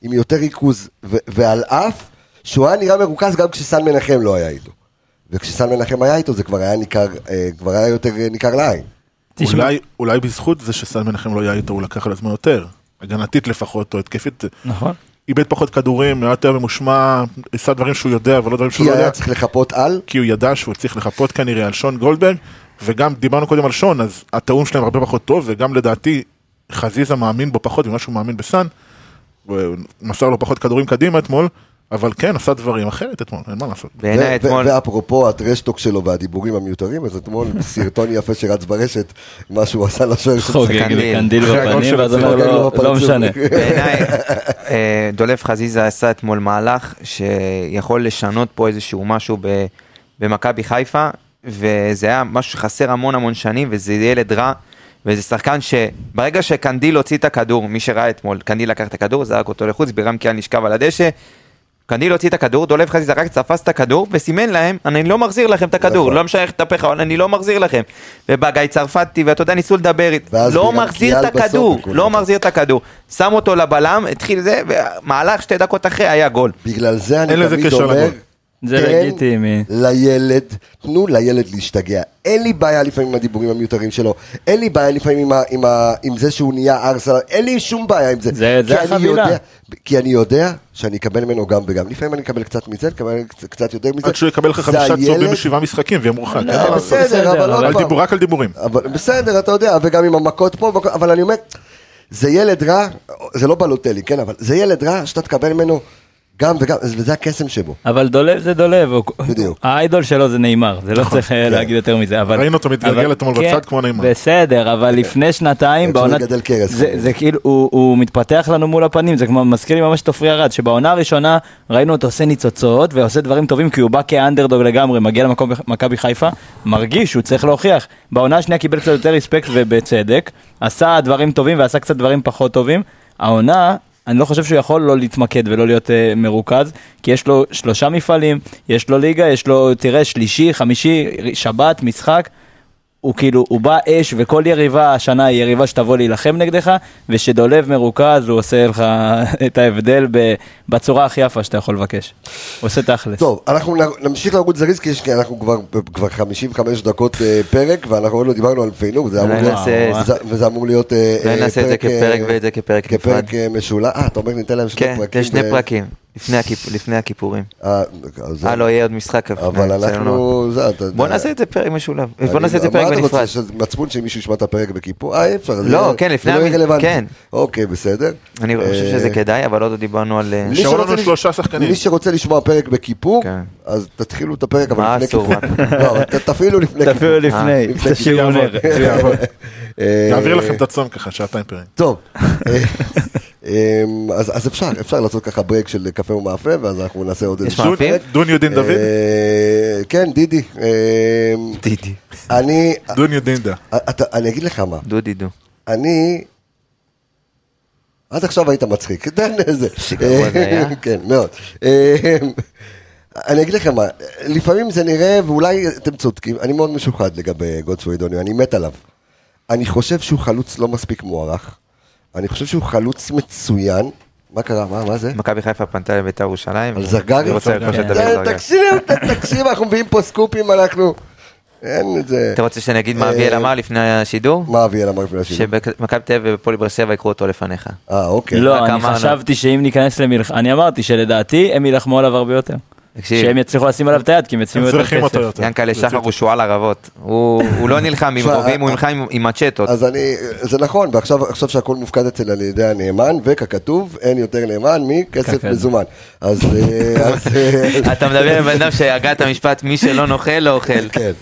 עם יותר ריכוז, ו, ועל אף שהוא היה נראה מרוכז גם כשסן מנחם לא היה איתו. וכשסן מנחם היה איתו זה כבר היה ניכר, אה, כבר היה יותר ניכר לעין. תשמע, אולי, אולי בזכות זה שסן מנחם לא היה איתו, הוא לקח על עצמו יותר. הגנתית לפחות, או התקפית. נכון. איבד פחות כדורים, היה יותר ממושמע, עשה דברים שהוא יודע ולא דברים כי שהוא לא יודע. היה צריך לחפות על, כי הוא ידע שהוא צריך לחפות כנראה על שון גולדברג, וגם דיברנו קודם על שון, אז התיאום שלהם הרבה פחות טוב, וגם לדעתי חזיזה מאמין בו פחות ממה שהוא מאמין בסאן, מסר לו פחות כדורים קדימה אתמול, אבל כן, עשה דברים אחרת אתמול, אין מה לעשות. בעיניי ו- אתמול, ואפרופו הטרשטוק שלו והדיבורים המיותרים, אז אתמול סרטון יפה שרץ ברשת, מה שהוא עשה לשוער של חוגג קנדיל. לי קנדיל אחרי הגול בפנים, ואז אומר לו. לא משנה. בעיניי, אה, דולב חזיזה עשה אתמול מהלך שיכול לשנות פה איזשהו משהו במכבי חיפה, וזה היה משהו שחסר המון המון שנים, וזה ילד רע, וזה שחקן שברגע שקנדיל הוציא את הכדור, מי שראה אתמול, קנדיל לקח את הכדור, זרק אותו לחוץ, בירם כיאל נשכב על הדשא, קנדיל הוציא את הכדור, דולב חזיזה רק תפס את הכדור וסימן להם, אני לא מחזיר לכם את הכדור, נכון. לא משנה איך תהפך, אבל אני לא מחזיר לכם. ובא גיא צרפתי, ואתה יודע, ניסו לדבר לא מחזיר את הכדור. לא מחזיר את הכדור. שם אותו לבלם, התחיל זה, ומהלך שתי דקות אחרי היה גול. בגלל זה אני תמיד אומר. זה תן לגיטימי. לילד, תנו לילד להשתגע. אין לי בעיה לפעמים עם הדיבורים המיותרים שלו, אין לי בעיה לפעמים עם, ה, עם, ה, עם זה שהוא נהיה ארסל, אין לי שום בעיה עם זה. זה- זה כי אני החבילה. יודע- כי אני יודע שאני אקבל ממנו גם וגם. לפעמים אני אקבל קצת מזה, אקבל קצת- קצת יותר מזה. עד שהוא יקבל לך זה חמישה צהובים בשבעה משחקים ויהיה מורחק. לא, אה, לעשות. בסדר, אבל עוד על פעם. דיבור- רק על דיבורים. אבל בסדר, אתה יודע, וגם עם המכות פה, אבל אני אומר, זה ילד רע, זה לא בלוטלי, כן, אבל זה ילד רע שאתה תקבל ממנו גם וגם, וזה הקסם שבו. אבל דולב זה דולב, הוא- בדיוק. האיידול שלו זה נאמר, זה לא צריך אה, להגיד יותר מזה, אבל... ראינו אותו מתגלגל אבל- אתמול כן, בצד כמו נאמר. בסדר, אבל לפני שנתיים, בעונת... זה זה כאילו, הוא הוא מתפתח לנו מול הפנים, זה כמו, מזכיר לי ממש את עופרי ארד, שבעונה הראשונה ראינו אותו עושה ניצוצות ועושה דברים טובים, כי הוא בא כאנדרדוג לגמרי, מגיע למקום מכבי חיפה, מרגיש שהוא צריך להוכיח. בעונה השנייה קיבל קצת יותר ריספקט ובצדק, עשה דברים טובים ועשה קצת דברים פחות טובים. העונה, אני לא חושב שהוא יכול לא להתמקד ולא להיות uh, מרוכז, כי יש לו שלושה מפעלים, יש לו ליגה, יש לו, תראה, שלישי, חמישי, שבת, משחק. הוא כאילו, הוא בא אש וכל יריבה השנה היא יריבה שתבוא להילחם נגדך, ושדולב מרוכז הוא עושה לך את ההבדל בצורה הכי יפה שאתה יכול לבקש. הוא עושה תכלס. טוב, אנחנו נ- נמשיך לרוץ זריז, כי אנחנו כבר, כבר 55 דקות אה, פרק, ואנחנו עוד לא דיברנו על פיינור, וזה אמור אולי להיות- נעשה- וזה- אמור להיות אה, אולי אה, נעשה את זה כפרק ואת זה כפרק נפרד. כפרק משולב, אה, אתה אומר ניתן להם שני כן, פרקים. יש שני ו- פרקים, לפני הכיפ- לפני הכיפורים. אה, אז זה- אה, לא, יהיה עוד משחק. אבל לא. אנחנו, זה, אתה. בוא נעשה את זה פרק משולב. אני- בוא נעשה את זה מה פרק אתה רוצה, בנפרד. שזה מצפון שמישהו ישמע את הפרק בכיפור? אה, אי אפשר. זה- לא, כן, לפני זה לא יהיה רלוונטי. כן. אוקיי, בסדר. אני חושב אה, שזה כדאי, אבל עוד לא דיברנו על... אה, נשארו שרוצה לנו שלושה שחקנים. מי שרוצה לשמוע פרק בכיפור, כן. אז תתחילו את הפרק, אבל מה לפני? כיפור. לא, תפעילו לפני כיפור. תפילו לפני, תשאירו נר. אה, נעביר לכם את הצום ככה, שעתיים פרק. טוב, אה, אז אז אפשר, אפשר לעשות ככה break של קפה ומאפה, ואז אנחנו נעשה עוד איזשהו מאפים? פרק. דוניו דין דוד? אה, כן, דידי. אמ, דידי. אני, דוניו דין דוד. אתה- אני אגיד לך מה, דודי דו. אני... עד עכשיו היית מצחיק, תן איזה. כן, מאוד. אה, אני אגיד לכם מה, לפעמים זה נראה, ואולי אתם צודקים, אני מאוד משוחד לגבי גודסווי דוניו, אני מת עליו. אני חושב שהוא חלוץ לא מספיק מוערך, אני חושב שהוא חלוץ מצוין. מה קרה? מה, מה זה? מכבי חיפה פנתה לבית"ר ירושלים. על זרגרי? אני רוצה לרכוש את דוד ת- זרגרי. תקשיב, תקשיב, אנחנו מביאים פה סקופים, אנחנו... אין את זה. אתה רוצה שאני אגיד מה אה, אביאל אמר לפני השידור? מה אביאל אמר לפני השידור? שמכבי תל אביב ופועל באר שבע יקחו אותו לפניך. אה, אוקיי. לא, אני. חשבתי שאם ניכנס למלחמה, אני אמרתי שלדעתי הם יילחמו עליו הרבה יותר. תקשיב. שהם יצליחו לשים עליו את היד, כי הם ישימו יותר כסף. ינקלה זה שחר הוא שועל ערבות. הוא לא נלחם עם רובים, הוא אה, נלחם עם- מצ'טות. אז אני, זה נכון, ועכשיו עכשיו שהכל מופקד אצל על ידי הנאמן, וככתוב, אין יותר נאמן מכסף. מזומן. אז... אה, אז, אה, אתה מדבר עם בן אדם שהגה את המשפט מי שלא נוכל לא אוכל. כן,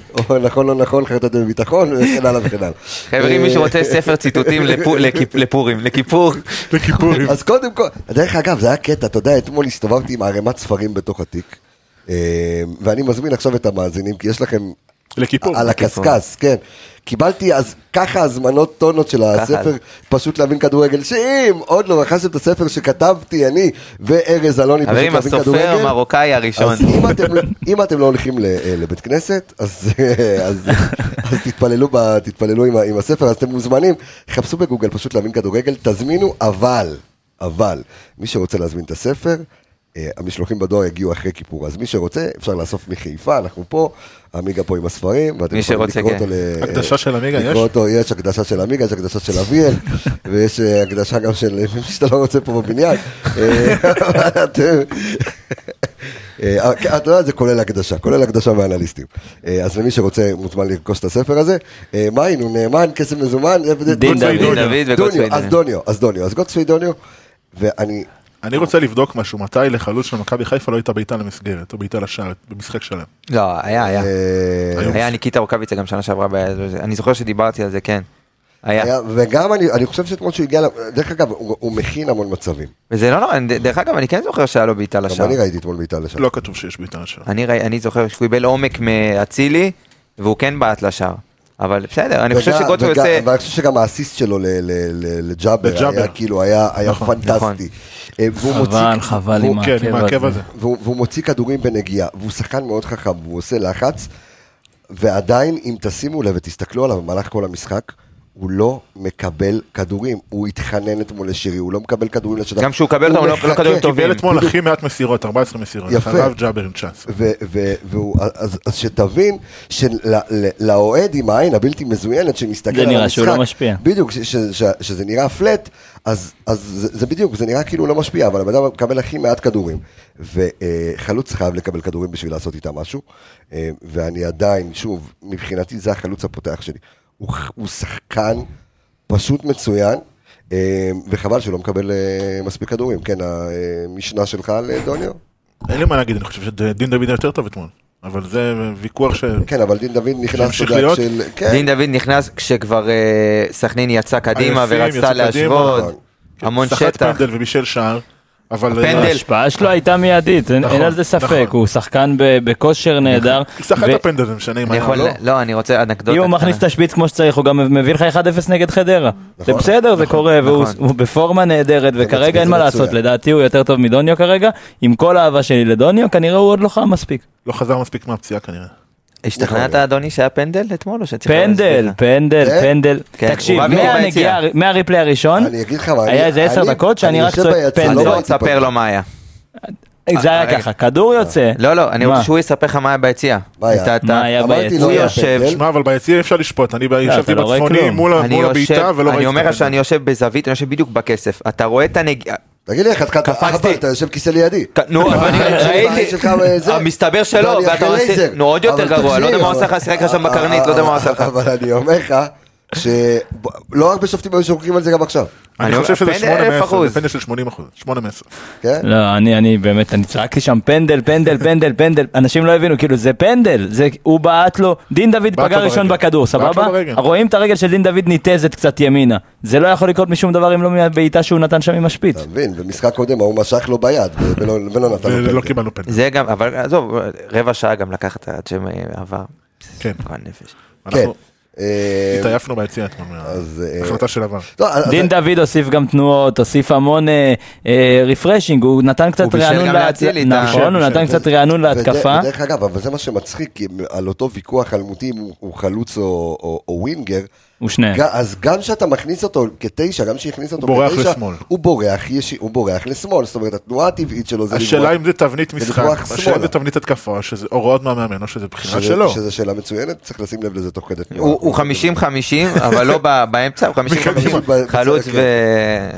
נכון לא נכון, חרטת בביטחון, וכן הלאה וכן הלאה. חבר'ה, אם מישהו רוצה ספר ציטוטים לפורים, לכיפור, לכיפורים. אז קודם כל, דרך אגב, זה היה קטע, אתה יודע, אתמול הסתובבתי עם ערימת ספרים בתוך התיק, ואני מזמין עכשיו את המאזינים, כי יש לכם... לכיפור. על הקשקש, כן. קיבלתי אז ככה הזמנות טונות של הספר, פשוט להבין כדורגל, שאם עוד לא רכשתם את הספר שכתבתי אני וארז אלוני, פשוט חברים, להבין הסופר כדורגל, המרוקאי הראשון. אז אם אתם, אם אתם לא הולכים ל- אה, לבית כנסת, אז, אז, אז תתפללו, ב, תתפללו עם, עם הספר, אז אתם מוזמנים, חפשו בגוגל פשוט להבין כדורגל, תזמינו, אבל, אבל, מי שרוצה להזמין את הספר, אה, המשלוחים בדואר יגיעו אחרי כיפור, אז מי שרוצה, אפשר לאסוף מחיפה, אנחנו פה, עמיגה פה עם הספרים, ואתם יכולים לקרוא כן. אותו ל... הקדשה של עמיגה לקרוא יש? אותו, יש הקדשה של עמיגה, יש הקדשה של אביאל, ויש אה, הקדשה גם של מי שאתה לא רוצה פה בבניין. אה, אה, אתה יודע, זה כולל הקדשה, כולל הקדשה מאנליסטים. אה, אז למי שרוצה מוזמן לרכוש את הספר הזה. אה, מה היינו, נאמן, כסף מזומן? דין דוד. וגולדסוויד. דוניו, אז דוניו, אז דוניו, אז גולדסווי דוניו, ואני, אני רוצה לבדוק משהו, מתי לחלוץ של מכבי חיפה לא הייתה בעיטה למסגרת, או בעיטה לשער, במשחק שלם. לא, היה, היה. אה, היה ניקיטה רוקאביצה גם שנה שעברה, אני זוכר שדיברתי על זה, כן. היה. וגם אני אני חושב שאתמול שהוא הגיע, דרך אגב, הוא הוא מכין המון מצבים. וזה לא נורא, אני- דרך אגב, אני כן זוכר שהיה לו בעיטה גם לשער. אני ראיתי אתמול בעיטה לשם. לא כתוב שיש בעיטה לשער. אני זוכר שהוא קיבל עומק מאצילי, והוא כן בעט לשער. אבל בסדר, אני חושב שגוטו עושה... ואני חושב שגם האסיסט שלו ל- ל- ל- לג'אבר. היה כאילו היה נכון, פנטסטי. אה, והוא חבל, מוציא- חבל עם כן, עם העקב הזה. והוא מוציא כדורים בנגיעה, והוא שחקן מאוד חכם, והוא עושה לחץ, ועדיין, אם תשימו לב ותסתכלו עליו במהלך כל המשחק, הוא לא מקבל כדורים, הוא התחנן אתמול לשירי, הוא לא מקבל כדורים לשטח. גם כשהוא מקבל אותם, הוא לא- לא כדורים טובים. קיבל אתמול. הכי מעט מסירות, 14 מסירות. יפה. אחריו ג'אבר עם 19. ו- ו- והוא, אז, שתבין שלאוהד עם העין הבלתי מזוינת שמסתכל זה על המשחק, נראה שהוא לא משפיע. בדיוק, שזה נראה פלט, אז, זה, זה בדיוק, זה נראה כאילו לא משפיע, אבל הבן אדם מקבל הכי מעט כדורים, וחלוץ חייב לקבל כדורים בשביל לעשות איתם משהו, אה, ואני עדיין, שוב, מבחינתי זה החלוץ הפותח שלי, הוא, הוא שחקן פשוט מצוין, אה, וחבל שהוא לא מקבל אה, מספיק כדורים. כן, המשנה שלך על אה, דוניו? אין לי מה להגיד, אני חושב שדין דוד היה יותר טוב אתמול. אבל זה ויכוח ש... כן, אבל דין דוד נכנס? של... כן, דין דוד נכנס כשכבר סכנין יצא קדימה ורצתה. להשוות, נכון. המון סחט שטח. פנדל ובישל שער. אבל... הפנדל. אה, ההשפעה שלו הייתה מיידית, אין נכון, אין על זה ספק, נכון. הוא שחקן ב- בכושר נהדר. סחט ו- הפנדל זה משנה אם אני היה יכול, או לא. לא, אני רוצה אנקדוטה אם הוא. מכניס את השפיץ כמו שצריך, הוא גם מביא לך 1-0 נגד חדרה. זה נכון, בסדר, זה קורה, והוא נכון. הוא בפורמה נהדרת, וכרגע אין מה. לעשות, לדעתי הוא יותר טוב מדוניו כרגע. עם כל האהבה שלי לדוניו, כנראה הוא עוד לא חם מספיק. לא חזר מספיק מהפציעה כנראה. השתכנעת אדוני שהיה פנדל אתמול או שצריך פנדל? פנדל? פנדל. כן, תקשיב. מהריפלי הראשון, אני היה אני- איזה עשר אני- דקות שאני אני רק צועק פנדל. לא בוא ראיתי תספר. לו מה היה. זה היה רגע. ככה, כדור יוצא. לא, לא, אני? רוצה שהוא יספר לך מה היה ביציע. מה היה? ביציע? לא הוא היה יושב. שמע, אבל ביציע אי אפשר לשפוט, אני ישבתי אתה לא בצפוני. מול אני הבעיטה ולא ראיתי אני את אומר לך. שאני יושב בזווית, אני יושב בדיוק בכסף. אתה רואה את הנגיעה, תגיד לי איך, אתה קפצתי. אתה יושב כיסא לידי. נו, אבל ראיתי, זה. המסתבר שלא, ואתה עושה. נו עוד יותר גרוע, לא יודע מה עושה לך, שיחק לך שם בקרנית, לא יודע מה הוא עשה לך. אבל אני אומר לך, שלא הרבה שופטים היו שורקים על זה גם עכשיו, אני חושב שזה פנדל 8 אלף מ-10, אחוז. זה פנדל של 80 אחוז, 8 מ-10. כן? לא, אני, אני באמת, אני צעקתי שם פנדל, פנדל, פנדל, פנדל, אנשים לא הבינו, כאילו זה פנדל, זה, הוא בעט לו, דין דוד פגע ראשון. בכדור, סבבה? רואים את הרגל של דין דוד ניתזת קצת ימינה, זה לא יכול לקרות משום דבר אם לא מהבעיטה שהוא נתן שם עם השפיץ. אתה מבין, במשחק קודם ההוא משך לו ביד, ולא ולא נתן לו ולא פנדל. קיבלנו פנדל. זה גם, אבל עזוב, רבע שעה גם לקחת עד שה VAR. כן. גועל נפש. כן. אה, התעייפנו ביציע אתמול, אה, מההחלטה של ה VAR. לא, דין דוד הוסיף גם תנועות, הוסיף המון refreshing, הוא נתן קצת רענון, נכון, הוא נתן. קצת רענון להתקפה. ודרך אגב, אבל זה מה שמצחיק, על אותו ויכוח אלמותי אם הוא- חלוץ או winger, הוא שניהם. אז גם כשאתה מכניס אותו כתשע, גם כשהכניס אותו בורח כתשע, לשמאל. הוא בורח, יש- הוא בורח לשמאל, זאת אומרת התנועה הטבעית שלו זה השאלה לברוח- אם זה תבנית משחק, השאלה. אם זה תבנית התקפה, או שזה הוראות מהמאמן, או שזה בחירה שזה- שלו. שזה שאלה מצוינת, צריך לשים לב לזה תוך כדי תנועה. הוא הוא 50-50, אבל לא באמצע, הוא 50-50, בקדימה.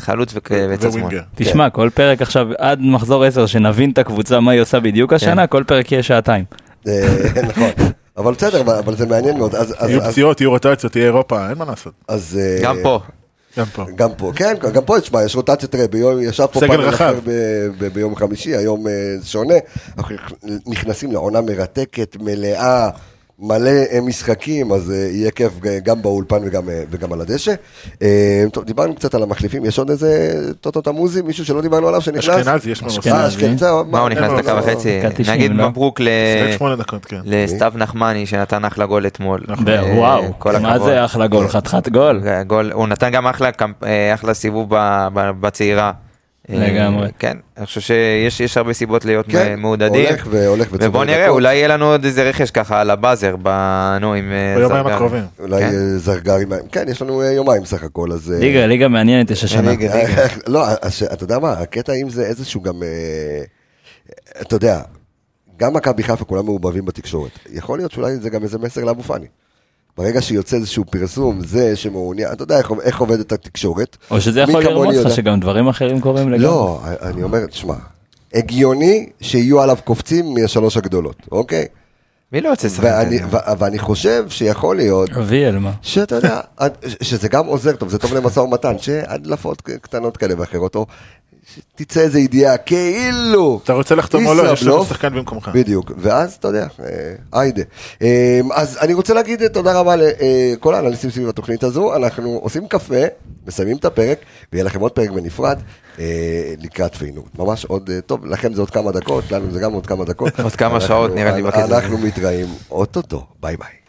חלוץ כן. וצד שמאל. תשמע, כל פרק עכשיו, עד מחזור 10, שנבין את הקבוצה, מה היא עושה בדיוק כן. השנה, כל פרק יהיה שעתיים. אה, נכון, אבל בסדר, אבל- זה מעניין מאוד. אז- אז- יהיו פציעות, יהיו רוטציות, יהיה אירופה, אין מה לעשות. אז... אה, גם פה. גם פה. גם פה, כן, גם פה, תשמע, יש רוטציה, תראה, ביום, ישב פה רחב. אחר ב- ב- ביום חמישי, היום אה, שונה, אנחנו נכנסים לעונה מרתקת, מלאה, מלא אה, משחקים, אז אה, יהיה כיף ג- גם באולפן וגם, אה, וגם על הדשא. אה, טוב, דיברנו קצת על המחליפים, יש עוד איזה טוטו תמוזי, מישהו שלא דיברנו עליו שנכנס? אשכנזי, יש לנו אשכנזי. אה, אשכנזי, זהו, מה הוא נכנס לא, דקה לא, וחצי? דקה 90, נגיד לא? מברוק ל- שיחק שמונה דקות, כן. לסתיו נחמני שנתן אחלה גול אתמול. נכון. אה, וואו, מה הכבוד. זה אחלה גול, חתיכת גול. גול, הוא נתן גם אחלה, אה, סיבוב ב- ב- בצעירה. אה, לגמרי. כן, אני חושב שיש יש הרבה סיבות להיות כן, מעודדים. הולך והולך וצובר ובוא נראה, דקות. אולי יהיה לנו עוד איזה רכש ככה על הבאזר, נו, עם אה, ביומיים זרגרי. הקרובים. אולי כן. אה, זרגרי, כן, יש לנו יומיים סך הכל, אז... ליגה, ליגה מעניינת יש השנה. ליגה. לא, אתה יודע מה, הקטע אם זה איזשהו גם, אתה יודע, גם מכבי חיפה כולם מעובבים בתקשורת. יכול להיות שאולי זה גם איזה מסר לאבו פאני. ברגע שיוצא איזשהו פרסום, זה שמעוניין, אתה יודע איך, איך עובדת התקשורת. או שזה יכול לרמוז לך יודע. שגם דברים אחרים קורים לגמרי. לא, אני אומר, תשמע, הגיוני שיהיו עליו קופצים מהשלוש הגדולות, אוקיי? מי לא יוצא לשחק? ואני, ו- ואני חושב שיכול להיות אביאל, מה? שאתה יודע, שזה גם עוזר טוב, זה טוב למשא ומתן, שהדלפות קטנות כאלה ואחרות, או שתצא איזה ידיעה כאילו, אתה רוצה לחתום או לא, יש לנו. שחקן במקומך. בדיוק, ואז אתה יודע, אה, היידה. אה, אז אני רוצה להגיד אה, תודה רבה לכל האנליסטים סביב התוכנית הזו, אנחנו עושים קפה, מסיימים את הפרק, ויהיה לכם עוד פרק בנפרד אה, לקראת פיינורד. ממש עוד, אה, טוב, לכם זה עוד כמה דקות, לנו זה גם עוד כמה דקות. עוד כמה שעות, נראה לי. אנחנו מתראים אוטוטו, ביי ביי.